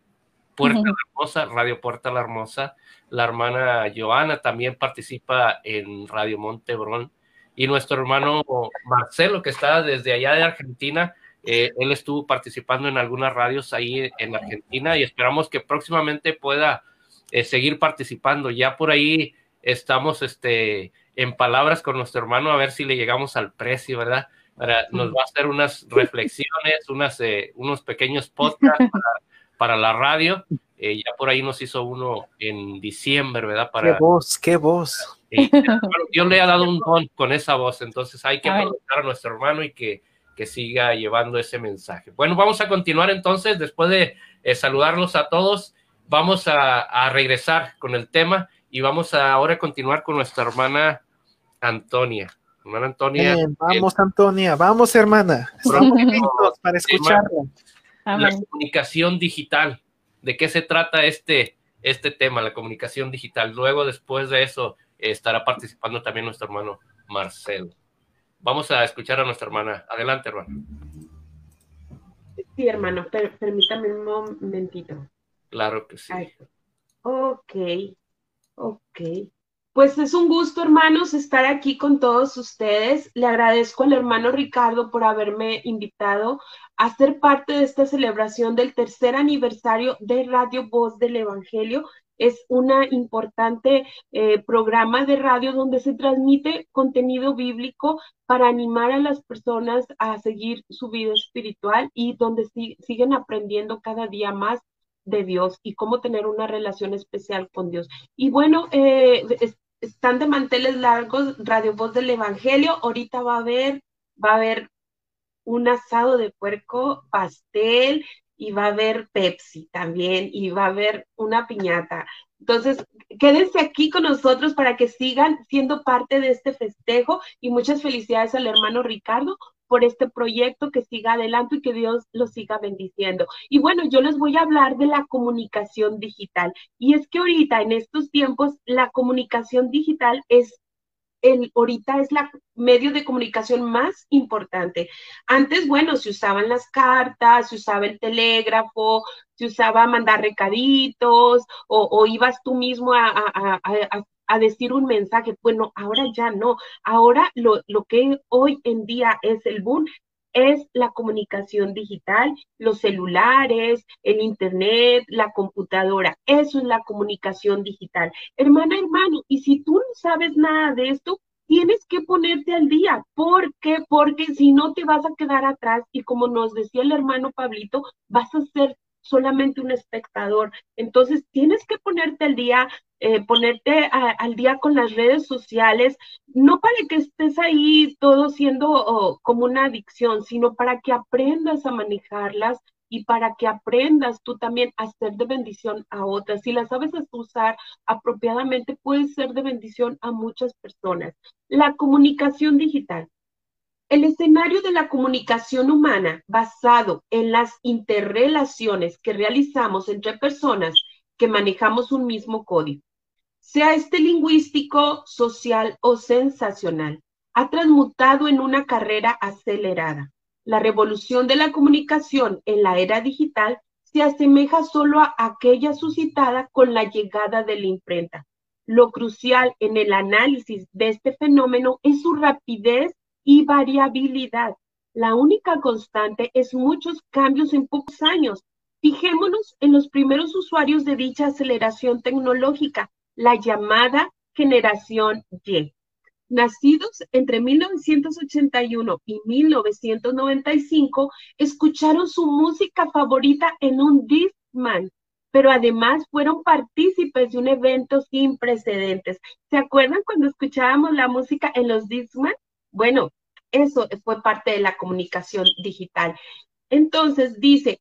Puerta La Hermosa, Radio Puerta La Hermosa. La hermana Joana también participa en Radio Montebrón y nuestro hermano Marcelo, que está desde allá de Argentina, eh, él estuvo participando en algunas radios ahí en Argentina y esperamos que próximamente pueda eh, seguir participando. Ya por ahí estamos este, en palabras con nuestro hermano a ver si le llegamos al precio, ¿verdad? Para, nos va a hacer unas reflexiones, unas, eh, unos pequeños podcasts para, para la radio. Ya por ahí nos hizo uno en diciembre, ¿verdad? Para, qué voz, qué voz. Dios le ha dado un don con esa voz, entonces hay que aprovechar a nuestro hermano y que, que, siga llevando ese mensaje. Bueno, vamos a continuar entonces, después de eh, saludarlos a todos, vamos a, a, regresar con el tema y vamos a ahora continuar con nuestra hermana Antonia. Hermana Antonia. vamos, Antonia, vamos, hermana. Estamos listos para escucharla. La comunicación digital. ¿De qué se trata este, este tema, la comunicación digital? Luego, después de eso, estará participando también nuestro hermano Marcelo. Vamos a escuchar a nuestra hermana. Adelante, hermano. Sí, hermano, permítame un momentito. Claro que sí. Ok, ok. Pues es un gusto, hermanos, estar aquí con todos ustedes. Le agradezco al hermano Ricardo por haberme invitado a ser parte de esta celebración del tercer aniversario de Radio Voz del Evangelio es una importante eh, programa de radio donde se transmite contenido bíblico para animar a las personas a seguir su vida espiritual y donde siguen aprendiendo cada día más de Dios y cómo tener una relación especial con Dios. Y bueno, eh, están de manteles largos, Radio Voz del Evangelio. Ahorita va a haber, va a haber un asado de puerco, pastel, y va a haber Pepsi también y va a haber una piñata. Entonces, quédense aquí con nosotros para que sigan siendo parte de este festejo y muchas felicidades al hermano Ricardo por este proyecto que siga adelante y que Dios lo siga bendiciendo. Y bueno, yo les voy a hablar de la comunicación digital. Y es que ahorita, en estos tiempos, la comunicación digital es el, ahorita es la medio de comunicación más importante. Antes, bueno, se usaban las cartas, se usaba el telégrafo, se usaba mandar recaditos o, ibas tú mismo a, a, decir un mensaje. Bueno, ahora ya no. Ahora lo, lo que hoy en día es el boom es la comunicación digital, los celulares, el internet, la computadora. Eso es la comunicación digital. Hermana, hermano, y si tú no sabes nada de esto, tienes que ponerte al día. ¿Por qué? Porque si no te vas a quedar atrás y como nos decía el hermano Pablito, vas a ser solamente un espectador. Entonces, tienes que ponerte al día, eh, ponerte al día con las redes sociales, no para que estés ahí todo siendo como una adicción, sino para que aprendas a manejarlas y para que aprendas tú también a ser de bendición a otras. Si las sabes usar apropiadamente, puedes ser de bendición a muchas personas. La comunicación digital. El escenario de la comunicación humana basado en las interrelaciones que realizamos entre personas que manejamos un mismo código, sea este lingüístico, social o sensacional, ha transmutado en una carrera acelerada. La revolución de la comunicación en la era digital se asemeja solo a aquella suscitada con la llegada de la imprenta. Lo crucial en el análisis de este fenómeno es su rapidez y variabilidad. La única constante es muchos cambios en pocos años. Fijémonos en los primeros usuarios de dicha aceleración tecnológica, la llamada generación Y. Nacidos entre 1981 y 1995, escucharon su música favorita en un Discman, pero además fueron partícipes de un evento sin precedentes. ¿Se acuerdan cuando escuchábamos la música en los Discman? Bueno, eso fue parte de la comunicación digital. Entonces dice,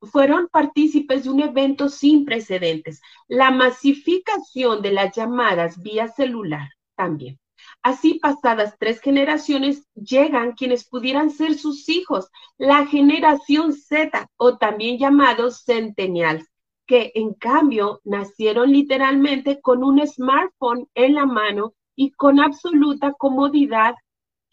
fueron partícipes de un evento sin precedentes. La masificación de las llamadas vía celular también. Así, pasadas tres generaciones, llegan quienes pudieran ser sus hijos, la generación Z o también llamados centennials, que en cambio nacieron literalmente con un smartphone en la mano y con absoluta comodidad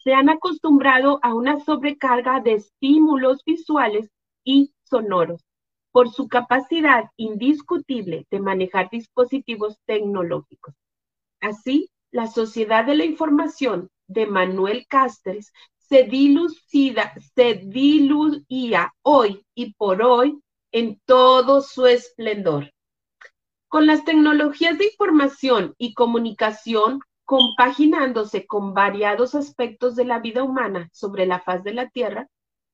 se han acostumbrado a una sobrecarga de estímulos visuales y sonoros por su capacidad indiscutible de manejar dispositivos tecnológicos. Así, la sociedad de la información de Manuel Castells se dilucida, se diluía hoy y por hoy en todo su esplendor. Con las tecnologías de información y comunicación compaginándose con variados aspectos de la vida humana sobre la faz de la Tierra,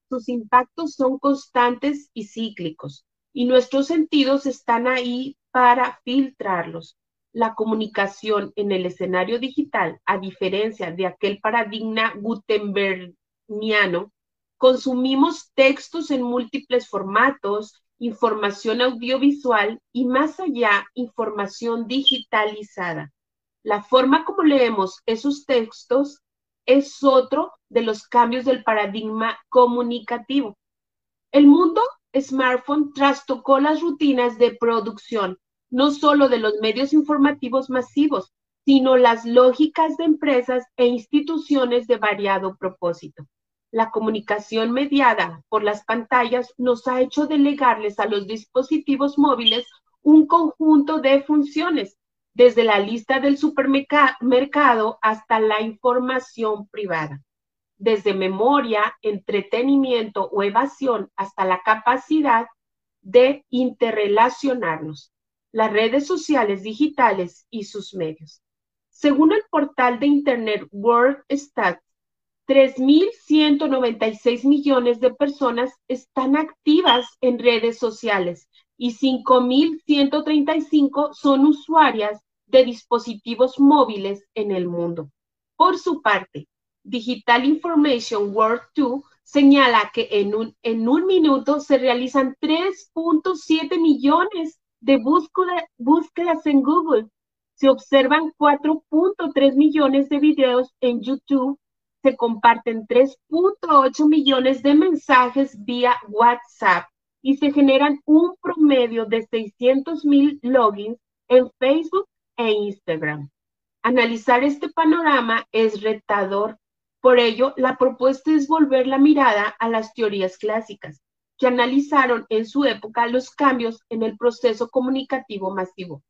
sus impactos son constantes y cíclicos, y nuestros sentidos están ahí para filtrarlos. La comunicación en el escenario digital, a diferencia de aquel paradigma gutenbergiano, consumimos textos en múltiples formatos, información audiovisual y más allá, información digitalizada la forma como leemos esos textos es otro de los cambios del paradigma comunicativo. El mundo smartphone trastocó las rutinas de producción, no solo de los medios informativos masivos, sino las lógicas de empresas e instituciones de variado propósito. La comunicación mediada por las pantallas nos ha hecho delegarles a los dispositivos móviles un conjunto de funciones desde la lista del supermercado hasta la información privada, desde memoria, entretenimiento o evasión hasta la capacidad de interrelacionarnos, las redes sociales digitales y sus medios. Según el portal de Internet World Stats, 3.196 millones de personas están activas en redes sociales y 5.135 son usuarias de dispositivos móviles en el mundo. Por su parte, Digital Information World 2 señala que en un, en un minuto se realizan 3.7 millones de búsquedas en Google. Se observan 4.3 millones de videos en YouTube. Se comparten 3.8 millones de mensajes vía WhatsApp y se generan un promedio de 600 mil logins en Facebook e Instagram. Analizar este panorama es retador. Por ello, la propuesta es volver la mirada a las teorías clásicas, que analizaron en su época los cambios en el proceso comunicativo masivo.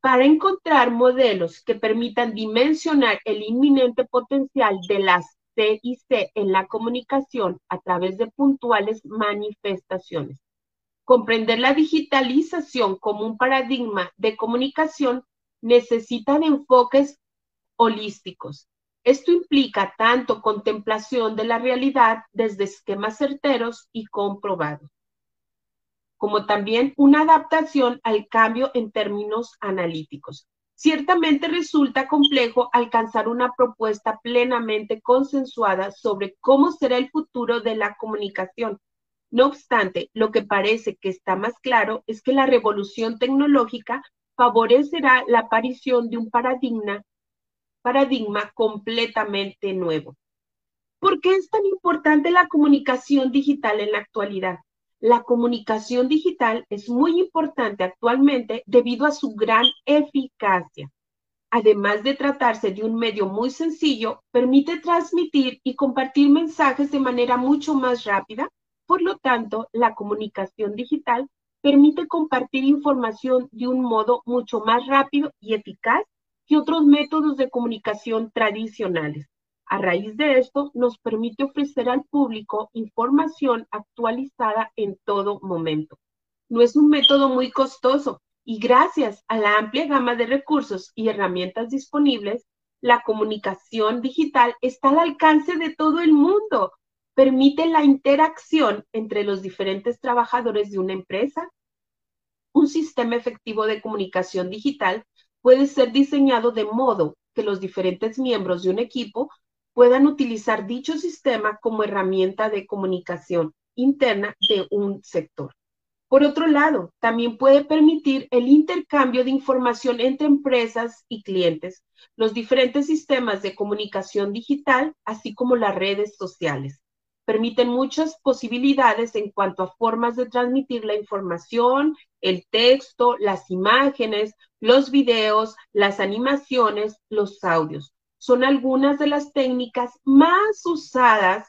Para encontrar modelos que permitan dimensionar el inminente potencial de las C y C en la comunicación a través de puntuales manifestaciones. Comprender la digitalización como un paradigma de comunicación necesitan enfoques holísticos. Esto implica tanto contemplación de la realidad desde esquemas certeros y comprobados, como también una adaptación al cambio en términos analíticos. Ciertamente resulta complejo alcanzar una propuesta plenamente consensuada sobre cómo será el futuro de la comunicación. No obstante, lo que parece que está más claro es que la revolución tecnológica favorecerá la aparición de un paradigma, completamente nuevo. ¿Por qué es tan importante la comunicación digital en la actualidad? La comunicación digital es muy importante actualmente debido a su gran eficacia. Además de tratarse de un medio muy sencillo, permite transmitir y compartir mensajes de manera mucho más rápida. Por lo tanto, la comunicación digital permite compartir información de un modo mucho más rápido y eficaz que otros métodos de comunicación tradicionales. A raíz de esto, nos permite ofrecer al público información actualizada en todo momento. No es un método muy costoso y gracias a la amplia gama de recursos y herramientas disponibles, la comunicación digital está al alcance de todo el mundo permite la interacción entre los diferentes trabajadores de una empresa. Un sistema efectivo de comunicación digital puede ser diseñado de modo que los diferentes miembros de un equipo puedan utilizar dicho sistema como herramienta de comunicación interna de un sector. Por otro lado, también puede permitir el intercambio de información entre empresas y clientes, los diferentes sistemas de comunicación digital, así como las redes sociales permiten muchas posibilidades en cuanto a formas de transmitir la información, el texto, las imágenes, los videos, las animaciones, los audios. Son algunas de las técnicas más usadas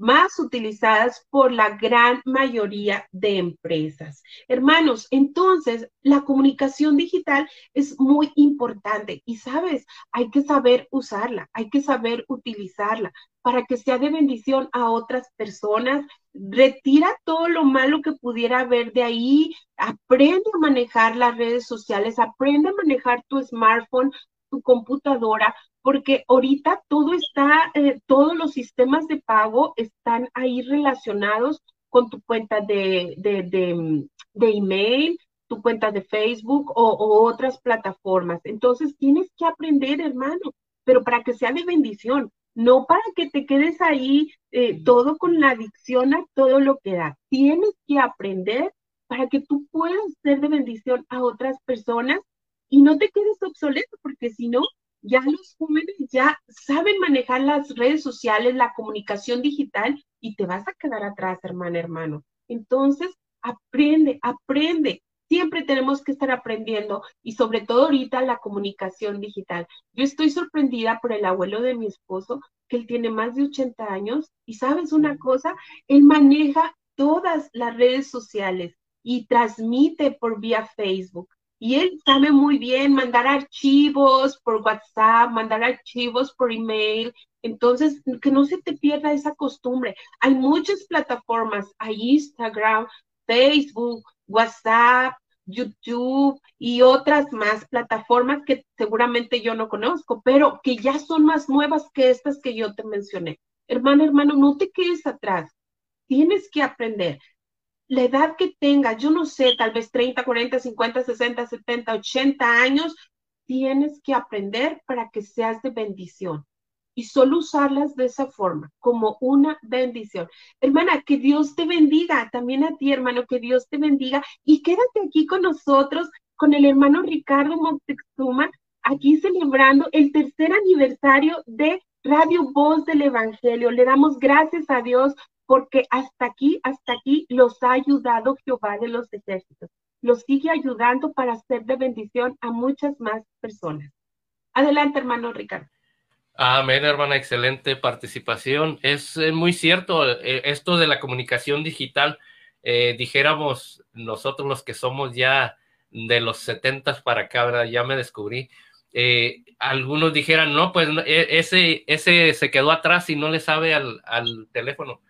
más utilizadas por la gran mayoría de empresas. Hermanos, entonces la comunicación digital es muy importante y sabes, hay que saber usarla, hay que saber utilizarla para que sea de bendición a otras personas. Retira todo lo malo que pudiera haber de ahí, aprende a manejar las redes sociales, aprende a manejar tu smartphone, tu computadora, porque ahorita todo está, eh, todos los sistemas de pago están ahí relacionados con tu cuenta de, de, de, email, tu cuenta de Facebook o, otras plataformas. Entonces tienes que aprender, hermano, pero para que sea de bendición, no para que te quedes ahí eh, todo con la adicción a todo lo que da. Tienes que aprender para que tú puedas ser de bendición a otras personas y no te quedes obsoleto, porque si no, ya los jóvenes ya saben manejar las redes sociales, la comunicación digital y te vas a quedar atrás, hermana, hermano. Entonces, aprende, aprende. Siempre tenemos que estar aprendiendo y sobre todo ahorita la comunicación digital. Yo estoy sorprendida por el abuelo de mi esposo, que él tiene más de 80 años y sabes una cosa, él maneja todas las redes sociales y transmite por vía Facebook y él sabe muy bien mandar archivos por WhatsApp, mandar archivos por email. Entonces, que no se te pierda esa costumbre. Hay muchas plataformas, hay Instagram, Facebook, WhatsApp, YouTube y otras más plataformas que seguramente yo no conozco, pero que ya son más nuevas que estas que yo te mencioné. Hermano, hermano, no te quedes atrás. Tienes que aprender la edad que tenga, yo no sé, tal vez 30, 40, 50, 60, 70, 80 años, tienes que aprender para que seas de bendición y solo usarlas de esa forma, como una bendición. Hermana, que Dios te bendiga, también a ti, hermano, que Dios te bendiga y quédate aquí con nosotros, con el hermano Ricardo Montezuma, aquí celebrando el tercer aniversario de Radio Voz del Evangelio. Le damos gracias a Dios porque hasta aquí, hasta aquí los ha ayudado Jehová de los ejércitos. Los sigue ayudando para ser de bendición a muchas más personas. Adelante, hermano Ricardo. Amén, hermana, excelente participación. Es eh, muy cierto eh, esto de la comunicación digital. Eh, dijéramos nosotros los que somos ya de los setentas para acá, ya me descubrí. algunos dijeran, no, pues e, ese, ese se quedó atrás y no le sabe al, al teléfono.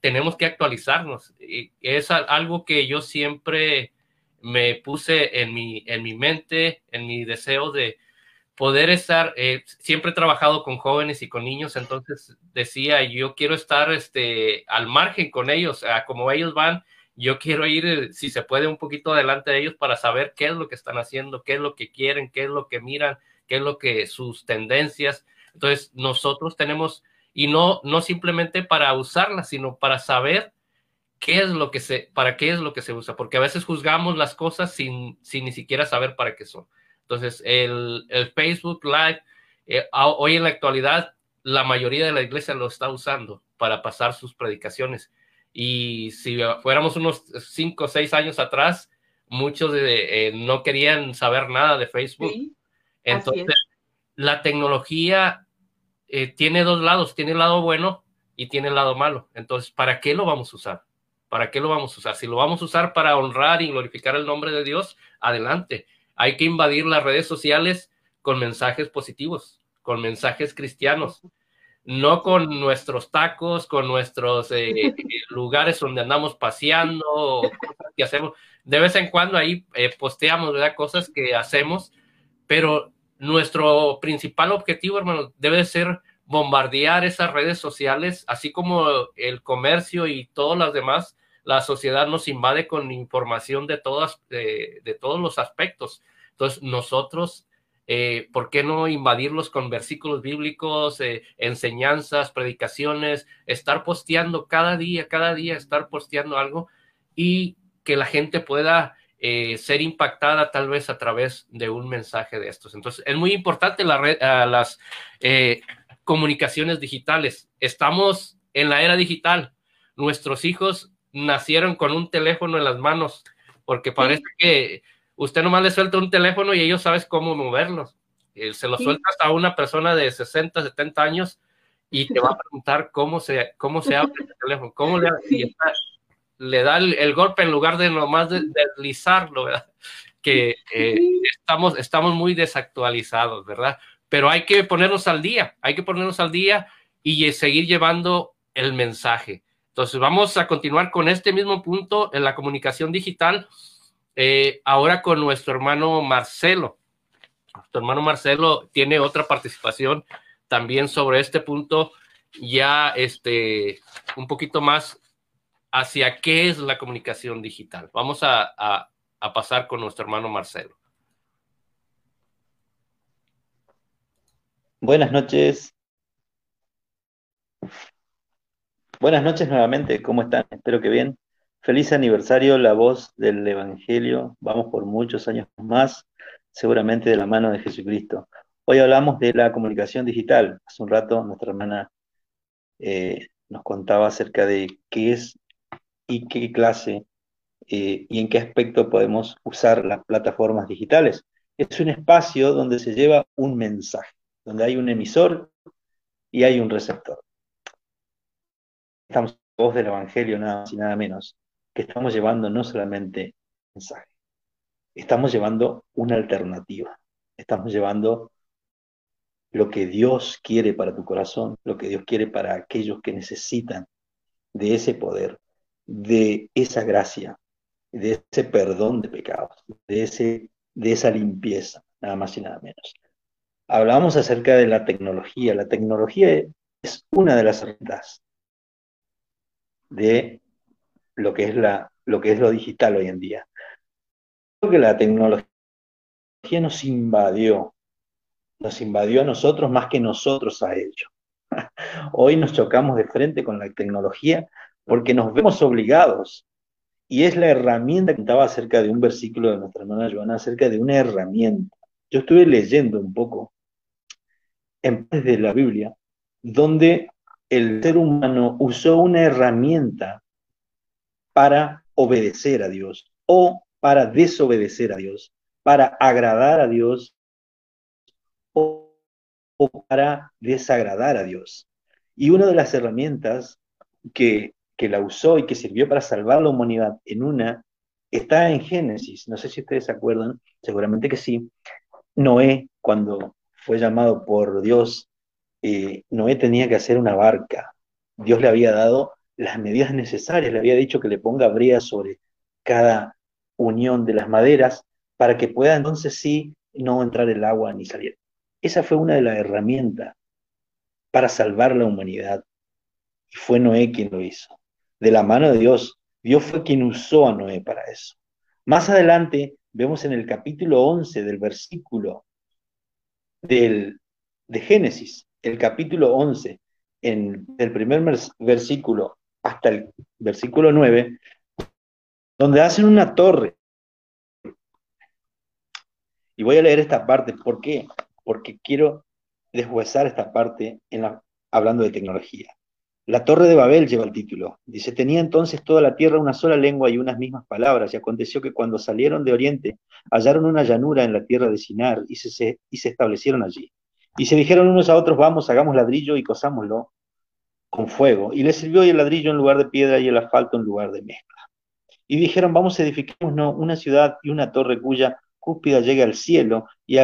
Tenemos que actualizarnos. Y es algo que yo siempre me puse en mi, en mi mente, en mi deseo de, poder estar, eh, siempre he trabajado con jóvenes y con niños, entonces decía, yo quiero estar este, al margen con ellos, a como ellos van, yo quiero ir, eh, si se puede, un poquito adelante de ellos para saber qué es lo que están haciendo, qué es lo que quieren, qué es lo que miran, qué es lo que sus tendencias. Entonces, nosotros tenemos, y no, no simplemente para usarlas, sino para saber qué es lo que se, para qué es lo que se usa, porque a veces juzgamos las cosas sin, sin ni siquiera saber para qué son. Entonces, el, Facebook Live, eh, hoy en la actualidad, la mayoría de la iglesia lo está usando para pasar sus predicaciones. Y si fuéramos unos cinco o seis años atrás, muchos de, eh, no querían saber nada de Facebook. Entonces, la tecnología eh, tiene dos lados, tiene el lado bueno y tiene el lado malo. Entonces, ¿para qué lo vamos a usar? ¿Para qué lo vamos a usar? Si lo vamos a usar para honrar y glorificar el nombre de Dios, adelante hay que invadir las redes sociales con mensajes positivos, con mensajes cristianos, no con nuestros tacos, con nuestros eh, lugares donde andamos paseando, cosas que hacemos. De vez en cuando ahí eh, posteamos, ¿verdad? Cosas que hacemos, pero nuestro principal objetivo, hermano, debe ser bombardear esas redes sociales, así como el comercio y todas las demás, la sociedad nos invade con información de todas, de todos los aspectos. Entonces, nosotros, eh, ¿por qué no invadirlos con versículos bíblicos, eh, enseñanzas, predicaciones, estar posteando cada día, cada día, estar posteando algo y que la gente pueda eh, ser impactada tal vez a través de un mensaje de estos. Entonces, es muy importante la red, las comunicaciones digitales. Estamos en la era digital. Nuestros hijos nacieron con un teléfono en las manos, porque parece que usted nomás le suelta un teléfono y ellos sabes cómo moverlos. Eh, se lo sueltas a una persona de 60, 70 años y te va a preguntar cómo se, cómo se abre el teléfono, cómo le, le da el, golpe en lugar de nomás deslizarlo, ¿verdad? Que eh, estamos, estamos muy desactualizados, ¿verdad? Pero hay que ponernos al día, hay que ponernos al día y seguir llevando el mensaje. Entonces, vamos a continuar con este mismo punto en la comunicación digital eh, ahora con nuestro hermano Marcelo. Nuestro hermano Marcelo tiene otra participación también sobre este punto, ya este, un poquito más hacia qué es la comunicación digital. Vamos a, a pasar con nuestro hermano Marcelo. Buenas noches. Buenas noches nuevamente, ¿cómo están? Espero que bien. Feliz aniversario, la voz del Evangelio. Vamos por muchos años más, seguramente de la mano de Jesucristo. Hoy hablamos de la comunicación digital. Hace un rato nuestra hermana eh, nos contaba acerca de qué es y qué clase eh, y en qué aspecto podemos usar las plataformas digitales. Es un espacio donde se lleva un mensaje, donde hay un emisor y hay un receptor. Estamos voz del Evangelio, nada más y nada menos que estamos llevando no solamente mensaje, estamos llevando una alternativa, estamos llevando lo que Dios quiere para tu corazón, lo que Dios quiere para aquellos que necesitan de ese poder, de esa gracia, de ese perdón de pecados, de, ese, de esa limpieza, nada más y nada menos. Hablamos acerca de la tecnología. La tecnología es una de las herramientas de lo que es, la, lo, que es lo digital hoy en día. Creo que la tecnología nos invadió, nos invadió a nosotros más que nosotros a ellos. Hoy nos chocamos de frente con la tecnología porque nos vemos obligados. Y es la herramienta que estaba acerca de un versículo de nuestra hermana Joana, acerca de una herramienta. Yo estuve leyendo un poco en de la Biblia, donde el ser humano usó una herramienta para obedecer a Dios o para desobedecer a Dios, para agradar a Dios o para desagradar a Dios. Y una de las herramientas que, que la usó y que sirvió para salvar la humanidad en una está en Génesis. No sé si ustedes se acuerdan, seguramente que sí. Noé, cuando fue llamado por Dios, eh, Noé tenía que hacer una barca. Dios le había dado las medidas necesarias, le había dicho que le ponga brea sobre cada unión de las maderas para que pueda entonces sí no entrar el agua ni salir. Esa fue una de las herramientas para salvar la humanidad. Y fue Noé quien lo hizo. De la mano de Dios, Dios fue quien usó a Noé para eso. Más adelante vemos en el capítulo 11 del versículo del, de Génesis, el capítulo 11, en el primer versículo hasta el versículo 9, donde hacen una torre. Y voy a leer esta parte. ¿Por qué? Porque quiero deshuesar esta parte en la, hablando de tecnología. La Torre de Babel lleva el título. Dice, tenía entonces toda la tierra una sola lengua y unas mismas palabras, y aconteció que cuando salieron de Oriente, hallaron una llanura en la tierra de Sinar y se, establecieron allí. Y se dijeron unos a otros, vamos, hagamos ladrillo y cosámoslo con fuego. Y les sirvió el ladrillo en lugar de piedra y el asfalto en lugar de mezcla. Y dijeron, vamos, edifiquemos una ciudad y una torre cuya cúspida llegue al cielo y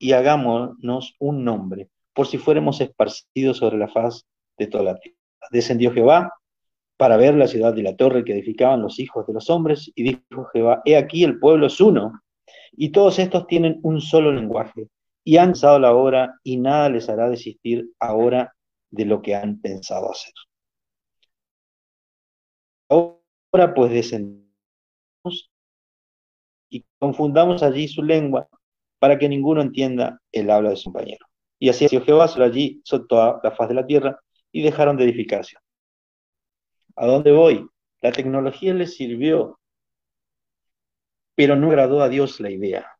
y hagámonos un nombre, por si fuéramos esparcidos sobre la faz de toda la tierra. Descendió Jehová para ver la ciudad y la torre que edificaban los hijos de los hombres, y dijo Jehová, he aquí el pueblo es uno, y todos estos tienen un solo lenguaje, y han pensado la obra, y nada les hará desistir ahora de lo que han pensado hacer. Ahora pues descendemos y confundamos allí su lengua para que ninguno entienda el habla de su compañero. Y así Jehová sobre allí sobre toda la faz de la tierra y dejaron de edificarse. ¿A dónde voy? La tecnología les sirvió, pero no agradó a Dios la idea.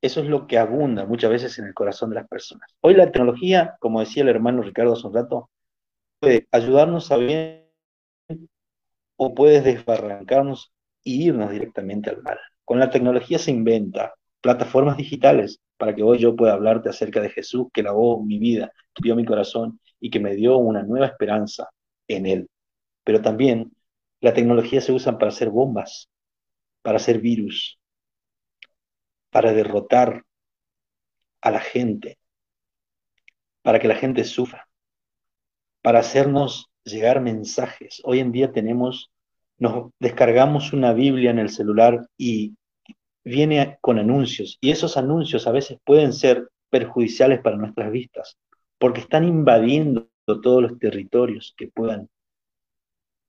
Eso es lo que abunda muchas veces en el corazón de las personas. Hoy la tecnología, como decía el hermano Ricardo hace un rato, puede ayudarnos a bien o puede desbarrancarnos y irnos directamente al mal. Con la tecnología se inventa plataformas digitales para que hoy yo pueda hablarte acerca de Jesús que lavó mi vida, que vio mi corazón y que me dio una nueva esperanza en Él. Pero también la tecnología se usa para hacer bombas, para hacer virus, para derrotar a la gente, para que la gente sufra, para hacernos llegar mensajes. Hoy en día tenemos, nos descargamos una Biblia en el celular y viene con anuncios y esos anuncios a veces pueden ser perjudiciales para nuestras vistas porque están invadiendo todos los territorios que puedan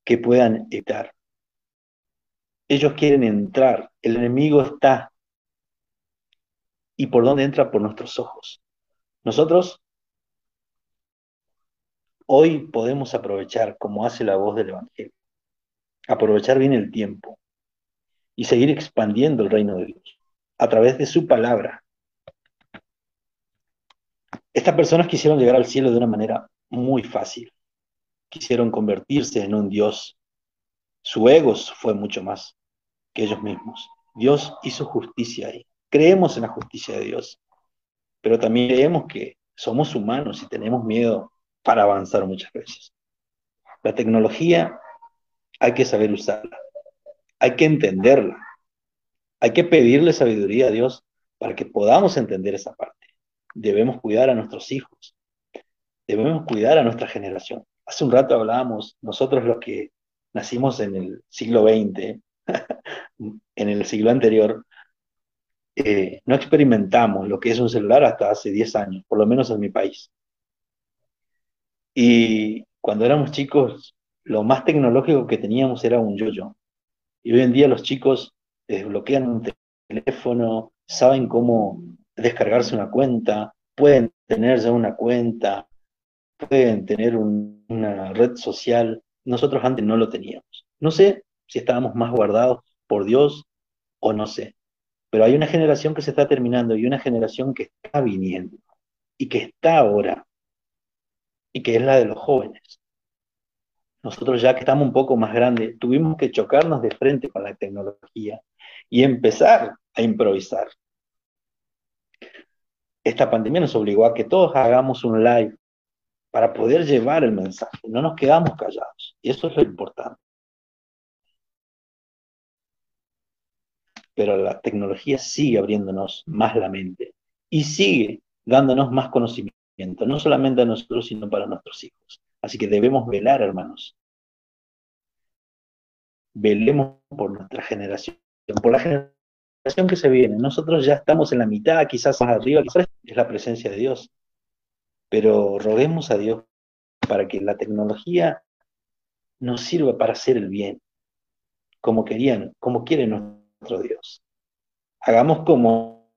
que puedan estar. Ellos quieren entrar, el enemigo está ¿Y por dónde entra? Por nuestros ojos. Nosotros hoy podemos aprovechar, como hace la voz del Evangelio, aprovechar bien el tiempo y seguir expandiendo el reino de Dios a través de su palabra. Estas personas quisieron llegar al cielo de una manera muy fácil. Quisieron convertirse en un Dios. Su ego fue mucho más que ellos mismos. Dios hizo justicia ahí creemos en la justicia de Dios, pero también creemos que somos humanos y tenemos miedo para avanzar muchas veces. La tecnología hay que saber usarla, hay que entenderla, hay que pedirle sabiduría a Dios para que podamos entender esa parte. Debemos cuidar a nuestros hijos, debemos cuidar a nuestra generación. Hace un rato hablábamos, nosotros los que nacimos en el siglo XX, en el siglo anterior, eh, no experimentamos lo que es un celular hasta hace 10 años, por lo menos en mi país. Y cuando éramos chicos, lo más tecnológico que teníamos era un yo-yo. Y hoy en día los chicos desbloquean un teléfono, saben cómo descargarse una cuenta, pueden tener ya una cuenta, pueden tener una red social. Nosotros antes no lo teníamos. No sé si estábamos más guardados por Dios o no sé. Pero hay una generación que se está terminando y una generación que está viniendo y que está ahora y que es la de los jóvenes. Nosotros ya que estamos un poco más grandes, tuvimos que chocarnos de frente con la tecnología y empezar a improvisar. Esta pandemia nos obligó a que todos hagamos un live para poder llevar el mensaje. No nos quedamos callados. Y eso es lo importante. Pero la tecnología sigue abriéndonos más la mente y sigue dándonos más conocimiento, no solamente a nosotros, sino para nuestros hijos. Así que debemos velar, hermanos. Velemos por nuestra generación, por la generación que se viene. Nosotros ya estamos en la mitad, quizás más arriba, es la presencia de Dios. Pero roguemos a Dios para que la tecnología nos sirva para hacer el bien, como querían, como quiere nuestro Dios. Hagamos como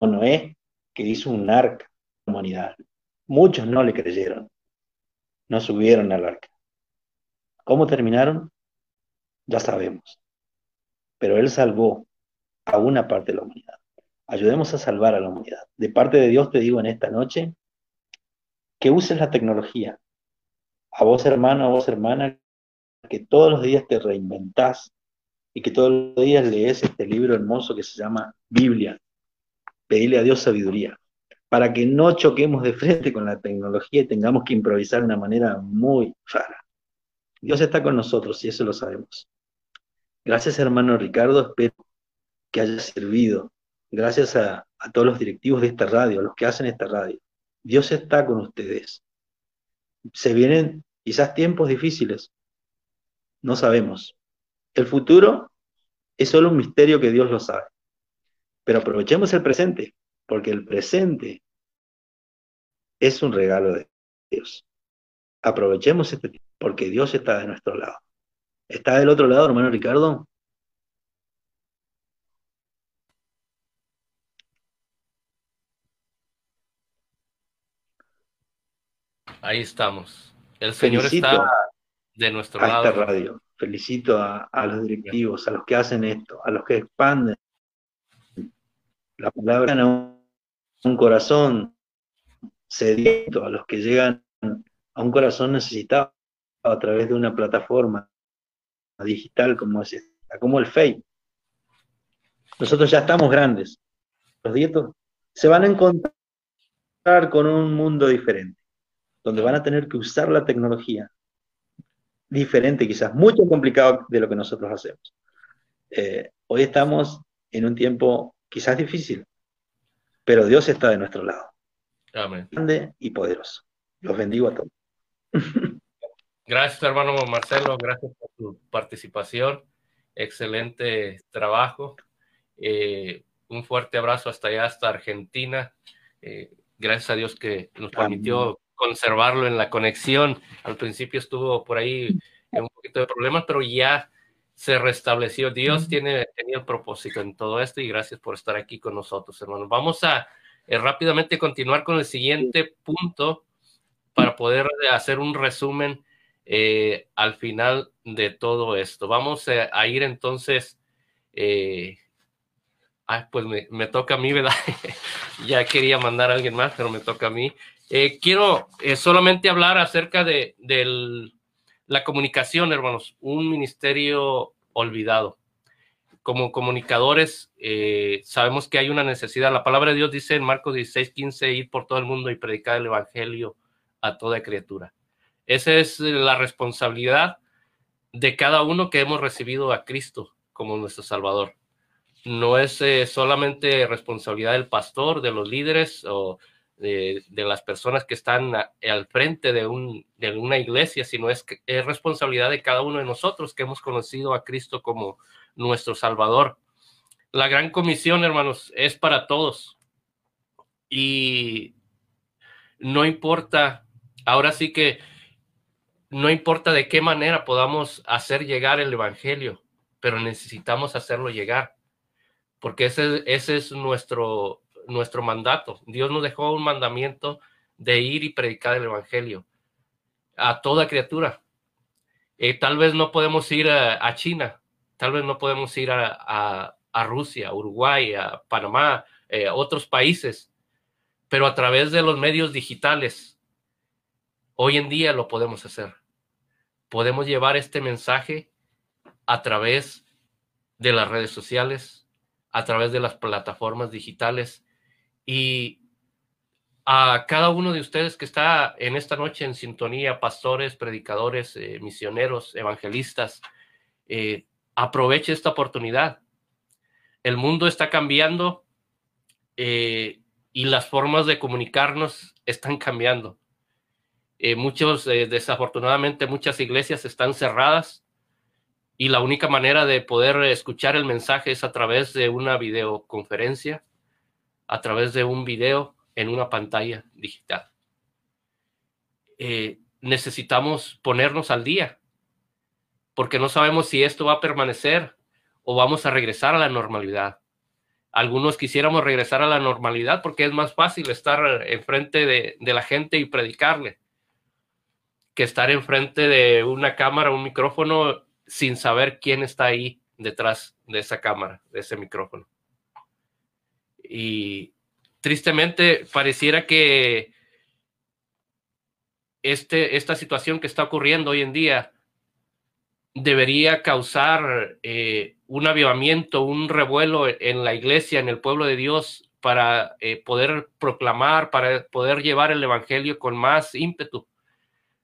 Noé, que hizo un arca a la humanidad. Muchos no le creyeron, no subieron al arca. ¿Cómo terminaron? Ya sabemos. Pero Él salvó a una parte de la humanidad. Ayudemos a salvar a la humanidad. De parte de Dios te digo en esta noche que uses la tecnología. A vos hermano, a vos hermana, que todos los días te reinventás y que todos los días lees este libro hermoso que se llama Biblia. Pedirle a Dios sabiduría para que no choquemos de frente con la tecnología y tengamos que improvisar de una manera muy rara. Dios está con nosotros y eso lo sabemos. Gracias hermano Ricardo, espero que haya servido. Gracias a, todos los directivos de esta radio, a los que hacen esta radio. Dios está con ustedes. Se vienen quizás tiempos difíciles, no sabemos. El futuro es solo un misterio que Dios lo sabe. Pero aprovechemos el presente, porque el presente es un regalo de Dios. Aprovechemos este tiempo, porque Dios está de nuestro lado. ¿Está del otro lado, hermano Ricardo? Ahí estamos. El Señor está de nuestro a lado. Esta radio. Felicito a, a, los directivos, a los que hacen esto, a los que expanden la palabra a un, un corazón sediento, a los que llegan a un corazón necesitado a través de una plataforma digital como es esta, como el Facebook. Nosotros ya estamos grandes. Los dietos se van a encontrar con un mundo diferente, donde van a tener que usar la tecnología diferente, quizás mucho complicado de lo que nosotros hacemos. Eh, hoy estamos en un tiempo quizás difícil, pero Dios está de nuestro lado. Amén. Grande y poderoso. Los bendigo a todos. Gracias, hermano Marcelo. Gracias por tu participación. Excelente trabajo. Eh, un fuerte abrazo hasta allá, hasta Argentina. Eh, gracias a Dios que nos permitió. Conservarlo en la conexión. Al principio estuvo por ahí un poquito de problemas, pero ya se restableció. Dios tiene, tenía el propósito en todo esto y gracias por estar aquí con nosotros, hermanos. Vamos a eh, rápidamente continuar con el siguiente punto para poder hacer un resumen eh, al final de todo esto. Vamos a, a ir entonces, eh, ah, pues me, me, toca a mí, ¿verdad? ya quería mandar a alguien más, pero me toca a mí. Eh, quiero eh, solamente hablar acerca de, la comunicación, hermanos, un ministerio olvidado. Como comunicadores, eh, sabemos que hay una necesidad. La palabra de Dios dice en Marcos 16, 15, ir por todo el mundo y predicar el evangelio a toda criatura. Esa es la responsabilidad de cada uno que hemos recibido a Cristo como nuestro Salvador. No es solamente responsabilidad del pastor, de los líderes o de, las personas que están al frente de, un, de, una iglesia, sino es, es responsabilidad de cada uno de nosotros que hemos conocido a Cristo como nuestro Salvador. La gran comisión, hermanos, es para todos. Y no importa, ahora sí que no importa de qué manera podamos hacer llegar el Evangelio, pero necesitamos hacerlo llegar, porque ese, ese es nuestro, nuestro mandato. Dios nos dejó un mandamiento de ir y predicar el Evangelio a toda criatura. Eh, tal vez no podemos ir a, China, tal vez no podemos ir a, a, a Rusia, Uruguay, a Panamá, eh, a otros países, pero a través de los medios digitales, hoy en día lo podemos hacer podemos llevar este mensaje a través de las redes sociales, a través de las plataformas digitales y a cada uno de ustedes que está en esta noche en sintonía, pastores, predicadores, eh, misioneros, evangelistas, eh, aproveche esta oportunidad. El mundo está cambiando eh, y las formas de comunicarnos están cambiando. muchos, desafortunadamente, muchas iglesias están cerradas y la única manera de poder escuchar el mensaje es a través de una videoconferencia, a través de un video en una pantalla digital. Eh, necesitamos ponernos al día, porque no sabemos si esto va a permanecer o vamos a regresar a la normalidad. Algunos quisiéramos regresar a la normalidad porque es más fácil estar enfrente de, de la gente y predicarle que estar enfrente de una cámara, un micrófono, sin saber quién está ahí detrás de esa cámara, de ese micrófono. Y tristemente pareciera que este, esta situación que está ocurriendo hoy en día debería causar eh, un avivamiento, un revuelo en la iglesia, en el pueblo de Dios, para eh, poder proclamar, para poder llevar el Evangelio con más ímpetu.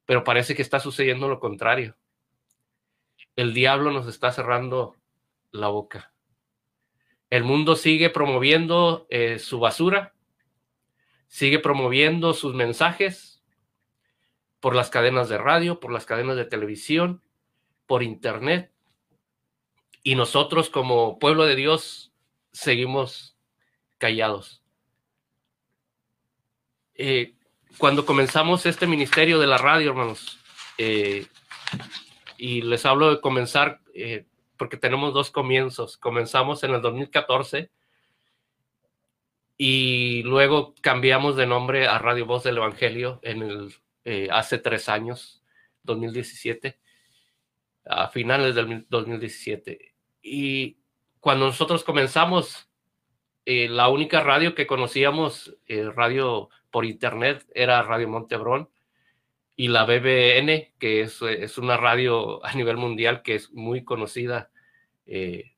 Pero parece que está sucediendo lo contrario. El diablo nos está cerrando la boca. El mundo sigue promoviendo eh, su basura, sigue promoviendo sus mensajes por las cadenas de radio, por las cadenas de televisión, por internet. Y nosotros como pueblo de Dios seguimos callados. Eh, cuando comenzamos este ministerio de la radio, hermanos, eh, y les hablo de comenzar porque tenemos dos comienzos. Comenzamos en el 2014 y luego cambiamos de nombre a Radio Voz del Evangelio en el, eh, hace tres años, 2017, a finales del 2017. Y cuando nosotros comenzamos, eh, la única radio que conocíamos, eh, radio por internet, era Radio Montebrón y la BBN, que es, es, una radio a nivel mundial que es muy conocida eh,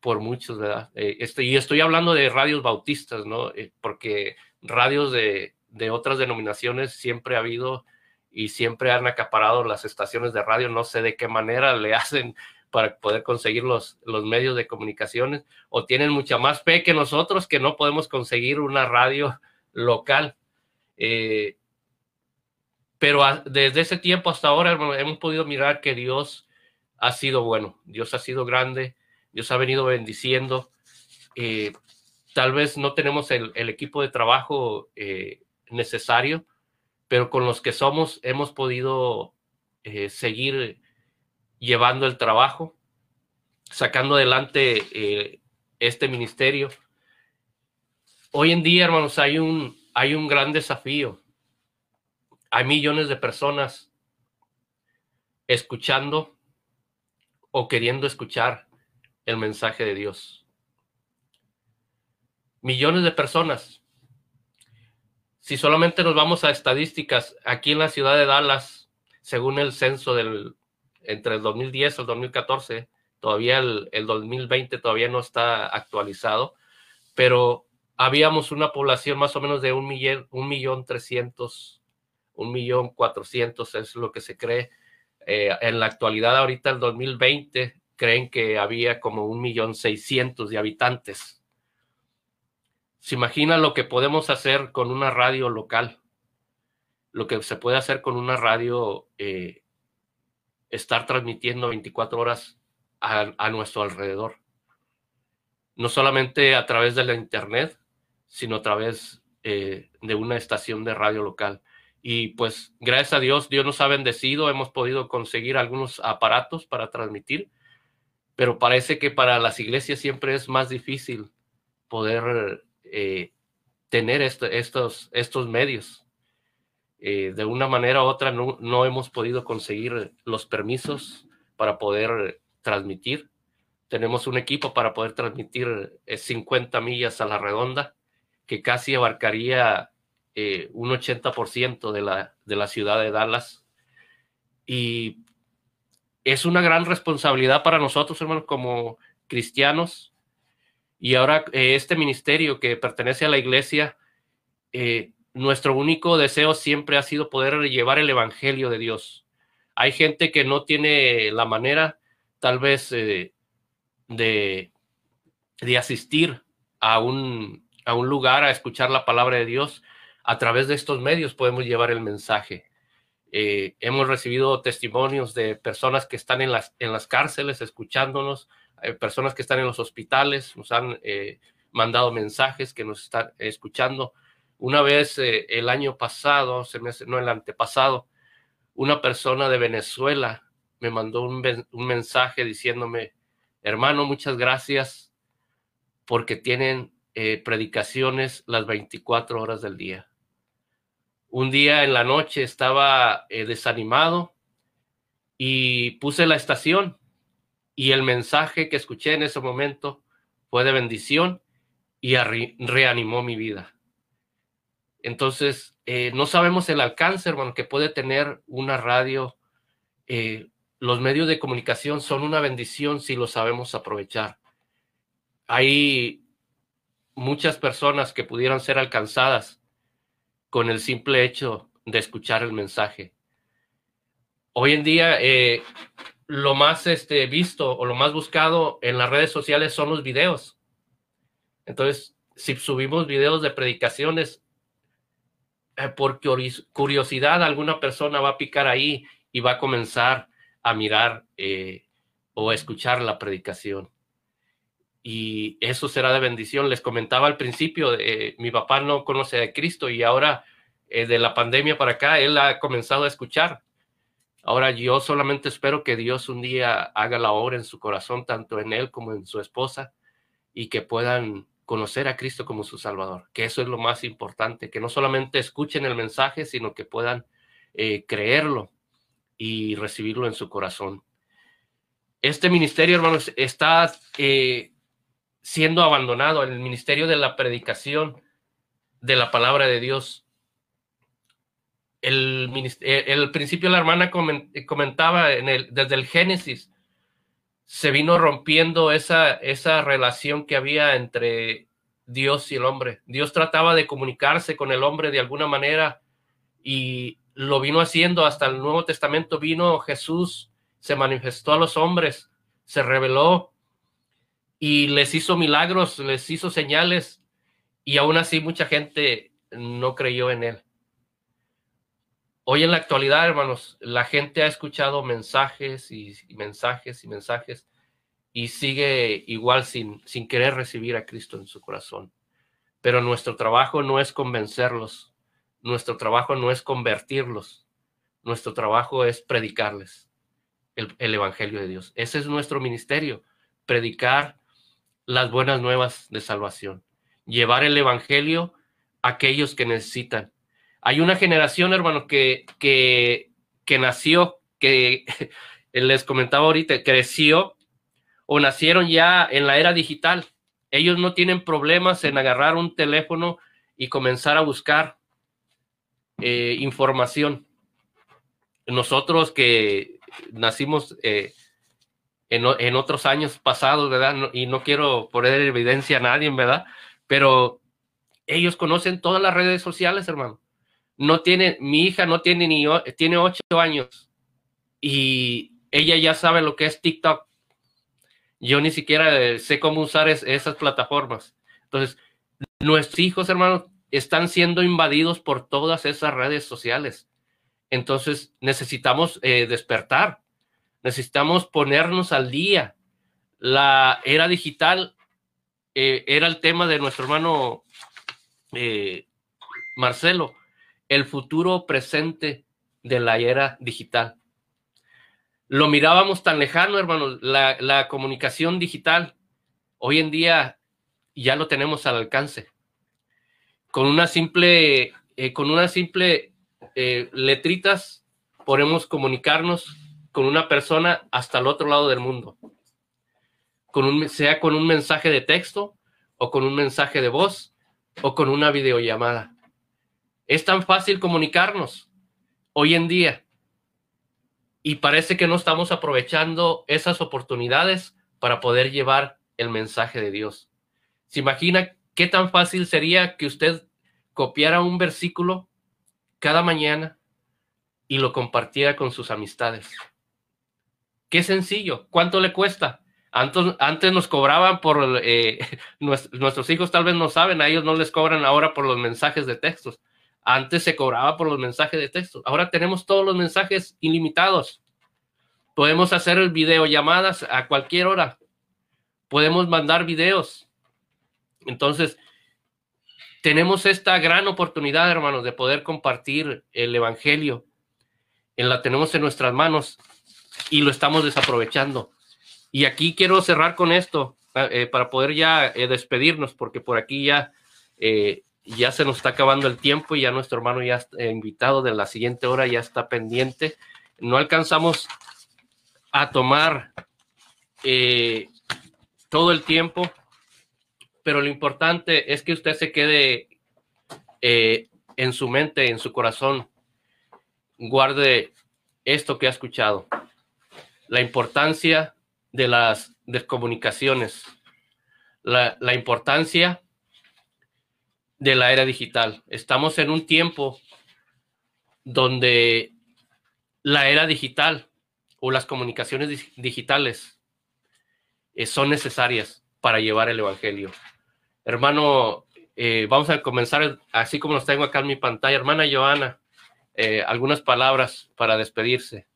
por muchos, ¿verdad? Eh, estoy, y estoy hablando de radios bautistas, ¿no? Eh, porque radios de, de, otras denominaciones siempre ha habido y siempre han acaparado las estaciones de radio, no sé de qué manera le hacen para poder conseguir los, los medios de comunicaciones, o tienen mucha más fe que nosotros que no podemos conseguir una radio local. Eh, pero desde ese tiempo hasta ahora hemos podido mirar que Dios ha sido bueno, Dios ha sido grande, Dios ha venido bendiciendo. Eh, tal vez no tenemos el, equipo de trabajo eh, necesario, pero con los que somos hemos podido eh, seguir llevando el trabajo, sacando adelante este ministerio. Hoy en día, hermanos, hay un, hay un gran desafío hay millones de personas escuchando o queriendo escuchar el mensaje de Dios. Millones de personas. Si solamente nos vamos a estadísticas, aquí en la ciudad de Dallas, según el censo del entre el 2010 y el 2014, todavía el, 2020 todavía no está actualizado, pero habíamos una población más o menos de un millón, un millón trescientos un millón cuatrocientos es lo que se cree. Eh, en la actualidad, ahorita el 2020, creen que había como un millón seiscientos de habitantes. ¿Se imagina lo que podemos hacer con una radio local? Lo que se puede hacer con una radio, eh, estar transmitiendo 24 horas a, nuestro alrededor. No solamente a través de la internet, sino a través eh, de una estación de radio local. Y pues gracias a Dios, Dios nos ha bendecido, hemos podido conseguir algunos aparatos para transmitir, pero parece que para las iglesias siempre es más difícil poder eh, tener estos, estos medios. Eh, de una manera u otra no, no hemos podido conseguir los permisos para poder transmitir. Tenemos un equipo para poder transmitir 50 eh, millas a la redonda, que casi abarcaría eh, un 80% de la, de la ciudad de Dallas. Y es una gran responsabilidad para nosotros, hermanos, como cristianos. Y ahora eh, este ministerio que pertenece a la iglesia, eh, nuestro único deseo siempre ha sido poder llevar el Evangelio de Dios. Hay gente que no tiene la manera, tal vez, de, de, asistir a un, a un lugar a escuchar la palabra de Dios. A través de estos medios podemos llevar el mensaje. Eh, hemos recibido testimonios de personas que están en las, en las cárceles escuchándonos, personas que están en los hospitales, nos han eh, mandado mensajes que nos están escuchando. Una vez eh, el año pasado, se me no el antepasado, una persona de Venezuela me mandó un, un mensaje diciéndome, hermano, muchas gracias porque tienen predicaciones las 24 horas del día un día en la noche estaba eh, desanimado y puse la estación y el mensaje que escuché en ese momento fue de bendición y reanimó mi vida. Entonces, eh, no sabemos el alcance, hermano, que puede tener una radio. Eh, los medios de comunicación son una bendición si lo sabemos aprovechar. Hay muchas personas que pudieran ser alcanzadas con el simple hecho de escuchar el mensaje. Hoy en día, eh, lo más este, visto o lo más buscado en las redes sociales son los videos. Entonces, si subimos videos de predicaciones, eh, por curiosidad, alguna persona va a picar ahí y va a comenzar a mirar eh, o a escuchar la predicación y eso será de bendición. Les comentaba al principio, eh, mi papá no conoce a Cristo y ahora eh, de la pandemia para acá, él ha comenzado a escuchar. Ahora yo solamente espero que Dios un día haga la obra en su corazón, tanto en él como en su esposa, y que puedan conocer a Cristo como su Salvador, que eso es lo más importante, que no solamente escuchen el mensaje, sino que puedan eh, creerlo y recibirlo en su corazón. Este ministerio, hermanos, está siendo abandonado, el ministerio de la predicación de la palabra de Dios. El, eh, el principio la hermana comentaba en el, desde el Génesis, se vino rompiendo esa, esa relación que había entre Dios y el hombre. Dios trataba de comunicarse con el hombre de alguna manera y lo vino haciendo hasta el Nuevo Testamento. Vino Jesús, se manifestó a los hombres, se reveló y les hizo milagros, les hizo señales y aún así mucha gente no creyó en él. Hoy en la actualidad, hermanos, la gente ha escuchado mensajes y, mensajes y mensajes y sigue igual sin, sin querer recibir a Cristo en su corazón. Pero nuestro trabajo no es convencerlos, nuestro trabajo no es convertirlos, nuestro trabajo es predicarles el, el Evangelio de Dios. Ese es nuestro ministerio, predicar las buenas nuevas de salvación, llevar el Evangelio a aquellos que necesitan. Hay una generación, hermano, que, que, que nació, que les comentaba ahorita, creció o nacieron ya en la era digital. Ellos no tienen problemas en agarrar un teléfono y comenzar a buscar eh, información. Nosotros que nacimos eh, en, otros años pasados, ¿verdad? y no quiero poner evidencia a nadie, ¿verdad? Pero ellos conocen todas las redes sociales, hermano. No tiene, mi hija no tiene ni, tiene ocho años y ella ya sabe lo que es TikTok. Yo ni siquiera sé cómo usar esas plataformas. Entonces, nuestros hijos, hermanos, están siendo invadidos por todas esas redes sociales. Entonces, necesitamos eh, despertar necesitamos ponernos al día. La era digital eh, era el tema de nuestro hermano eh, Marcelo, el futuro presente de la era digital. Lo mirábamos tan lejano, hermano, la, comunicación digital. Hoy en día ya lo tenemos al alcance. Con una simple, eh, con una simple letritas podemos comunicarnos con una persona hasta el otro lado del mundo. Con un, sea con un mensaje de texto o con un mensaje de voz o con una videollamada. Es tan fácil comunicarnos hoy en día y parece que no estamos aprovechando esas oportunidades para poder llevar el mensaje de Dios. ¿Se imagina qué tan fácil sería que usted copiara un versículo cada mañana y lo compartiera con sus amistades. Qué sencillo. ¿Cuánto le cuesta? Antes, nos cobraban por, eh, nuestros hijos tal vez no saben, a ellos no les cobran ahora por los mensajes de textos. Antes se cobraba por los mensajes de textos. Ahora tenemos todos los mensajes ilimitados. Podemos hacer videollamadas a cualquier hora. Podemos mandar videos. Entonces, tenemos esta gran oportunidad, hermanos, de poder compartir el Evangelio. En la tenemos en nuestras manos y lo estamos desaprovechando. Y aquí quiero cerrar con esto eh, para poder ya eh, despedirnos, porque por aquí ya, eh, ya se nos está acabando el tiempo y ya nuestro hermano ya invitado de la siguiente hora ya está pendiente. No alcanzamos a tomar todo el tiempo, pero lo importante es que usted se quede en su mente, en su corazón, guarde esto que ha escuchado la importancia de las descomunicaciones, la, la importancia de la era digital. Estamos en un tiempo donde la era digital o las comunicaciones digitales eh, son necesarias para llevar el Evangelio. Hermano, eh, vamos a comenzar así como los tengo acá en mi pantalla. Hermana Joana, eh, algunas palabras para despedirse.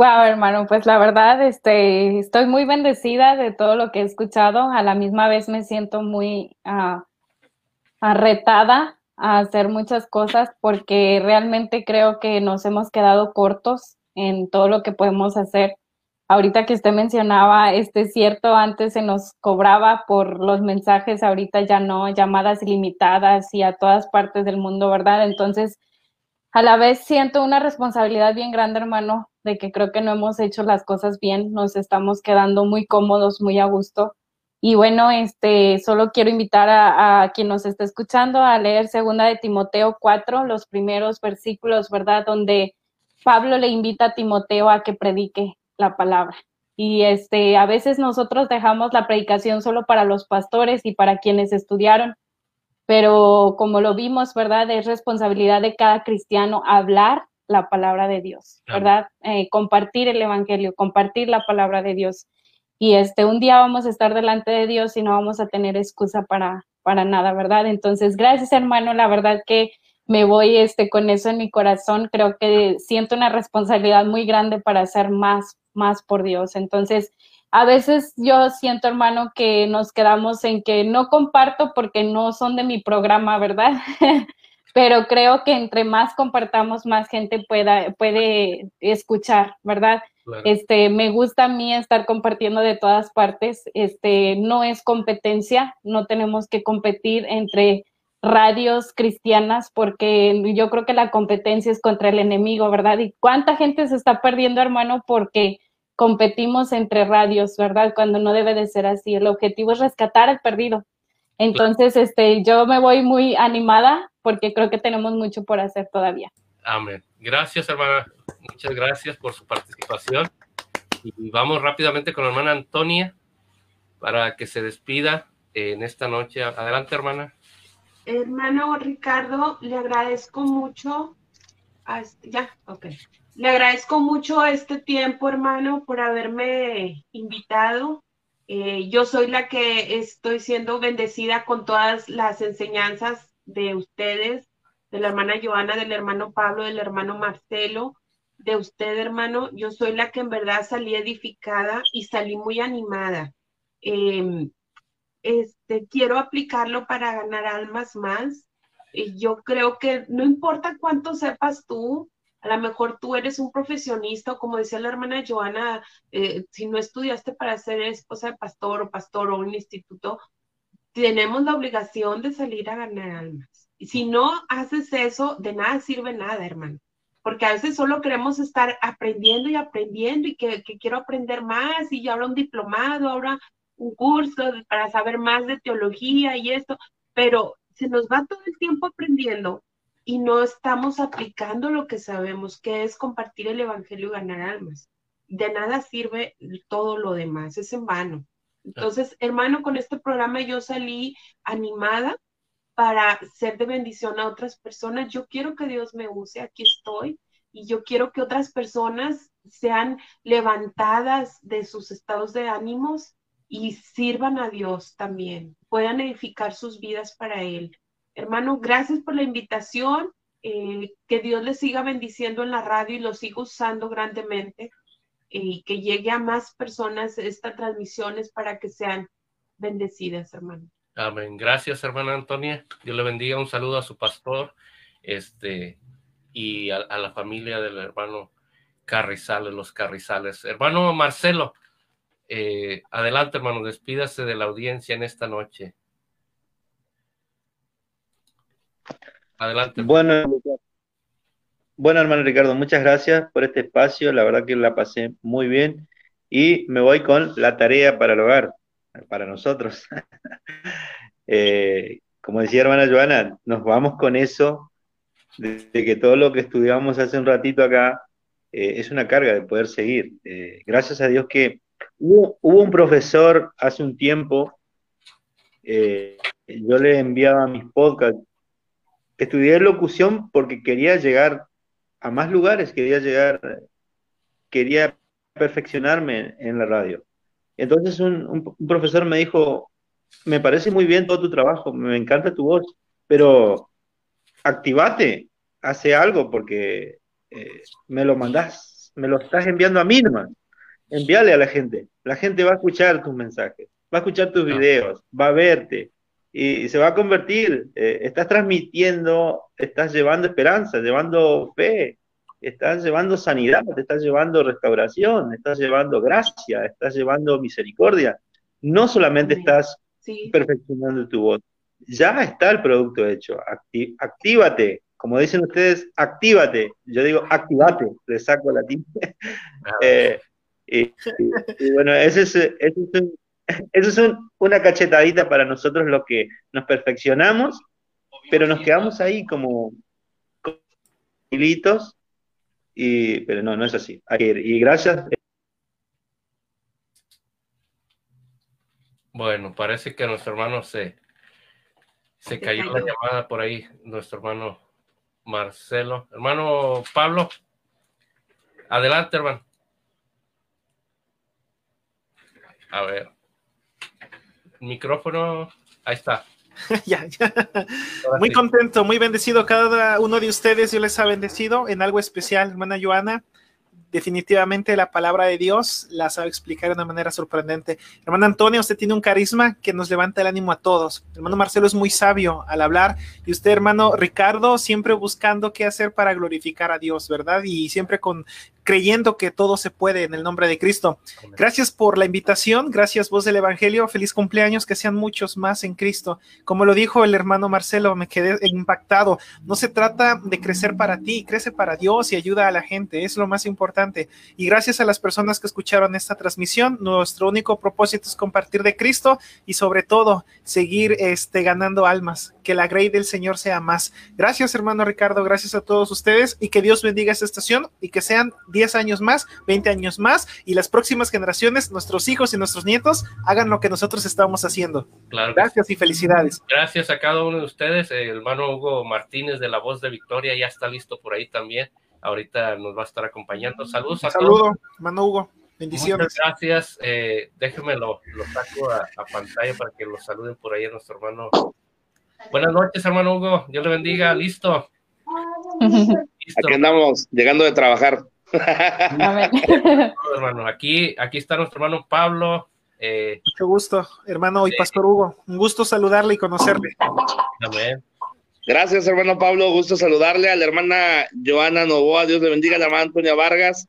Wow, hermano, pues la verdad, este, estoy muy bendecida de todo lo que he escuchado. A la misma vez me siento muy uh, arretada a hacer muchas cosas porque realmente creo que nos hemos quedado cortos en todo lo que podemos hacer. Ahorita que usted mencionaba, este es cierto, antes se nos cobraba por los mensajes, ahorita ya no, llamadas ilimitadas y a todas partes del mundo, ¿verdad? Entonces, a la vez siento una responsabilidad bien grande, hermano, de que creo que no hemos hecho las cosas bien, nos estamos quedando muy cómodos, muy a gusto. Y bueno, este, solo quiero invitar a, quien nos está escuchando a leer segunda de Timoteo 4, los primeros versículos, ¿verdad? Donde Pablo le invita a Timoteo a que predique la palabra. Y este, a veces nosotros dejamos la predicación solo para los pastores y para quienes estudiaron, pero como lo vimos, ¿verdad? Es responsabilidad de cada cristiano hablar la palabra de Dios, ¿verdad? Eh, compartir el Evangelio, compartir la palabra de Dios. Y este, un día vamos a estar delante de Dios y no vamos a tener excusa para, para nada, ¿verdad? Entonces, gracias hermano, la verdad que me voy este, con eso en mi corazón, creo que siento una responsabilidad muy grande para hacer más, más por Dios. Entonces, a veces yo siento, hermano, que nos quedamos en que no comparto porque no son de mi programa, ¿verdad? pero creo que entre más compartamos, más gente pueda, puede escuchar, ¿verdad? Este, me gusta a mí estar compartiendo de todas partes, este, no es competencia, no tenemos que competir entre radios cristianas porque yo creo que la competencia es contra el enemigo, ¿verdad? Y cuánta gente se está perdiendo, hermano, porque competimos entre radios, ¿verdad? Cuando no debe de ser así. El objetivo es rescatar al perdido. Entonces, este, yo me voy muy animada porque creo que tenemos mucho por hacer todavía. Amén. Gracias, hermana. Muchas gracias por su participación. Y vamos rápidamente con la hermana Antonia para que se despida en esta noche. Adelante, hermana. Hermano Ricardo, le agradezco mucho. Este, ya, ok. Le agradezco mucho este tiempo, hermano, por haberme invitado eh, yo soy la que estoy siendo bendecida con todas las enseñanzas de ustedes, de la hermana Joana, del hermano Pablo, del hermano Marcelo, de usted, hermano. Yo soy la que en verdad salí edificada y salí muy animada. Em, este, quiero aplicarlo para ganar almas más. Y yo creo que no importa cuánto sepas tú, a lo mejor tú eres un profesionista o como decía la hermana Joana, eh, si no estudiaste para ser esposa de pastor o pastor o un instituto, tenemos la obligación de salir a ganar almas. Y si no haces eso, de nada sirve nada, hermano. Porque a veces solo queremos estar aprendiendo y aprendiendo y que, que quiero aprender más y ahora un diplomado, ahora un curso para saber más de teología y esto, pero se nos va todo el tiempo aprendiendo y no estamos aplicando lo que sabemos, que es compartir el Evangelio y ganar almas. De nada sirve todo lo demás, es en vano. Entonces, hermano, con este programa yo salí animada para ser de bendición a otras personas. Yo quiero que Dios me use, aquí estoy, y yo quiero que otras personas sean levantadas de sus estados de ánimos y sirvan a Dios también, puedan edificar sus vidas para Él. Hermano, gracias por la invitación. Eh, que Dios les siga bendiciendo en la radio y lo siga usando grandemente y que llegue a más personas estas transmisiones para que sean bendecidas, hermano. Amén. Gracias, hermana Antonia. Dios le bendiga. Un saludo a su pastor este, y a, la familia del hermano Carrizales, los Carrizales. Hermano Marcelo, eh, adelante, hermano, despídase de la audiencia en esta noche. Adelante. Bueno, bueno, hermano Ricardo, muchas gracias por este espacio. La verdad que la pasé muy bien. Y me voy con la tarea para el hogar, para nosotros. Eh, como decía hermana Joana, nos vamos con eso de, que todo lo que estudiamos hace un ratito acá eh, es una carga de poder seguir. Gracias a Dios que hubo, un profesor hace un tiempo, yo le enviaba mis podcasts estudié locución porque quería llegar a más lugares, quería llegar, quería perfeccionarme en la radio. Entonces un, profesor me dijo, me parece muy bien todo tu trabajo, me encanta tu voz, pero activate, hace algo porque eh, me lo mandás, me lo estás enviando a mí nomás. Envíale a la gente. La gente va a escuchar tus mensajes, va a escuchar tus videos, va a verte, y se va a convertir. Eh, estás transmitiendo, estás llevando esperanza, llevando fe, estás llevando sanidad, te estás llevando restauración, estás llevando gracia, estás llevando misericordia. No solamente estás perfeccionando tu voz, ya está el producto hecho. actívate, como dicen ustedes, actívate. Yo digo, activate, le saco la tinta. Eh, y, bueno, ese es, ese es un, eso es una cachetadita para nosotros los que nos perfeccionamos, pero nos quedamos ahí como hilitos, y, pero no, no es así. Y gracias. Bueno, parece que nuestro hermano se, se cayó la llamada por ahí, nuestro hermano Marcelo. Hermano Pablo, adelante, hermano. A ver micrófono, ahí está. ya, ya. Muy contento, muy bendecido. Cada uno de ustedes, yo les ha bendecido en algo especial, hermana Joana definitivamente la palabra de Dios la sabe explicar de una manera sorprendente. Hermano Antonio, usted tiene un carisma que nos levanta el ánimo a todos. Hermano Marcelo es muy sabio al hablar y usted, hermano Ricardo, siempre buscando qué hacer para glorificar a Dios, ¿verdad? Y siempre con creyendo que todo se puede en el nombre de Cristo. Gracias por la invitación, gracias voz del Evangelio, feliz cumpleaños, que sean muchos más en Cristo. Como lo dijo el hermano Marcelo, me quedé impactado. No se trata de crecer para ti, crece para Dios y ayuda a la gente, es lo más importante. Y gracias a las personas que escucharon esta transmisión, nuestro único propósito es compartir de Cristo y sobre todo seguir este, ganando almas, que la grey del Señor sea más. Gracias hermano Ricardo, gracias a todos ustedes y que Dios bendiga esta estación y que sean 10 años más, 20 años más y las próximas generaciones, nuestros hijos y nuestros nietos, hagan lo que nosotros estamos haciendo. Gracias y felicidades. Gracias a cada uno de ustedes. El hermano Hugo Martínez de La Voz de Victoria ya está listo por ahí también. Ahorita nos va a estar acompañando. Saludos a Saludo, hermano Hugo. Bendiciones. Muchas gracias. Eh, déjenme lo, saco a, pantalla para que lo saluden por ahí a nuestro hermano. Buenas noches, hermano Hugo. Dios le bendiga. Listo. Aquí andamos, llegando de trabajar. hermano, aquí, aquí está nuestro hermano Pablo. Eh, Mucho gusto, hermano y Pastor Hugo. Un gusto saludarle y conocerle. Gracias, hermano Pablo. Gusto saludarle a la hermana Joana Novoa. Dios le bendiga. A la hermana Antonia Vargas.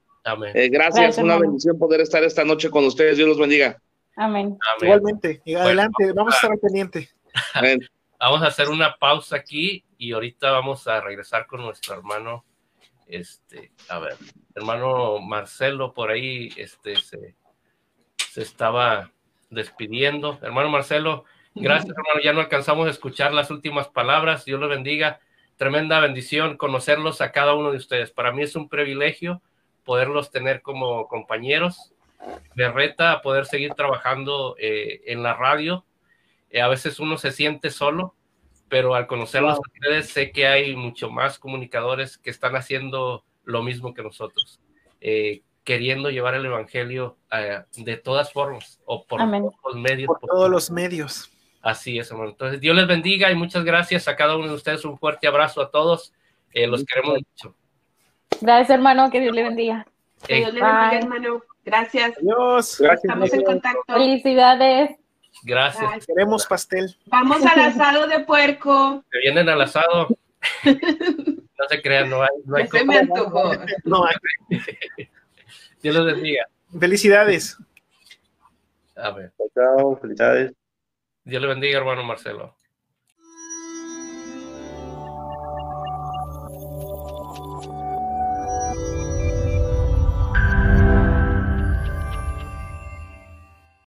Eh, gracias, una bendición poder estar esta noche con ustedes. Dios los bendiga. Amén. Igualmente. Y adelante, vamos, a estar pendiente. Vamos a hacer una pausa aquí y ahorita vamos a regresar con nuestro hermano este, a ver, hermano Marcelo por ahí este, se, estaba despidiendo. Hermano Marcelo, gracias hermano, ya no alcanzamos a escuchar las últimas palabras. Dios lo bendiga. Tremenda bendición conocerlos a cada uno de ustedes. Para mí es un privilegio poderlos tener como compañeros. Me reta poder seguir trabajando eh, en la radio. Eh, a veces uno se siente solo, pero al conocerlos a ustedes sé que hay mucho más comunicadores que están haciendo lo mismo que nosotros, eh, queriendo llevar el Evangelio eh, de todas formas o por todos los medios. Por todos los medios. Así es, hermano. Entonces, Dios les bendiga y muchas gracias a cada uno de ustedes. Un fuerte abrazo a todos. Eh, los queremos mucho. Gracias, hermano. Que Dios le bendiga. Que Dios le bendiga, hermano. Gracias. Adiós. Estamos en contacto. Felicidades. Gracias. Queremos pastel. Vamos al asado de puerco. Se vienen al asado. no se crean, no hay. No hay se me antojó. No hay. Dios los bendiga. Felicidades. A ver. Chao, felicidades. Dios le bendiga, hermano Marcelo.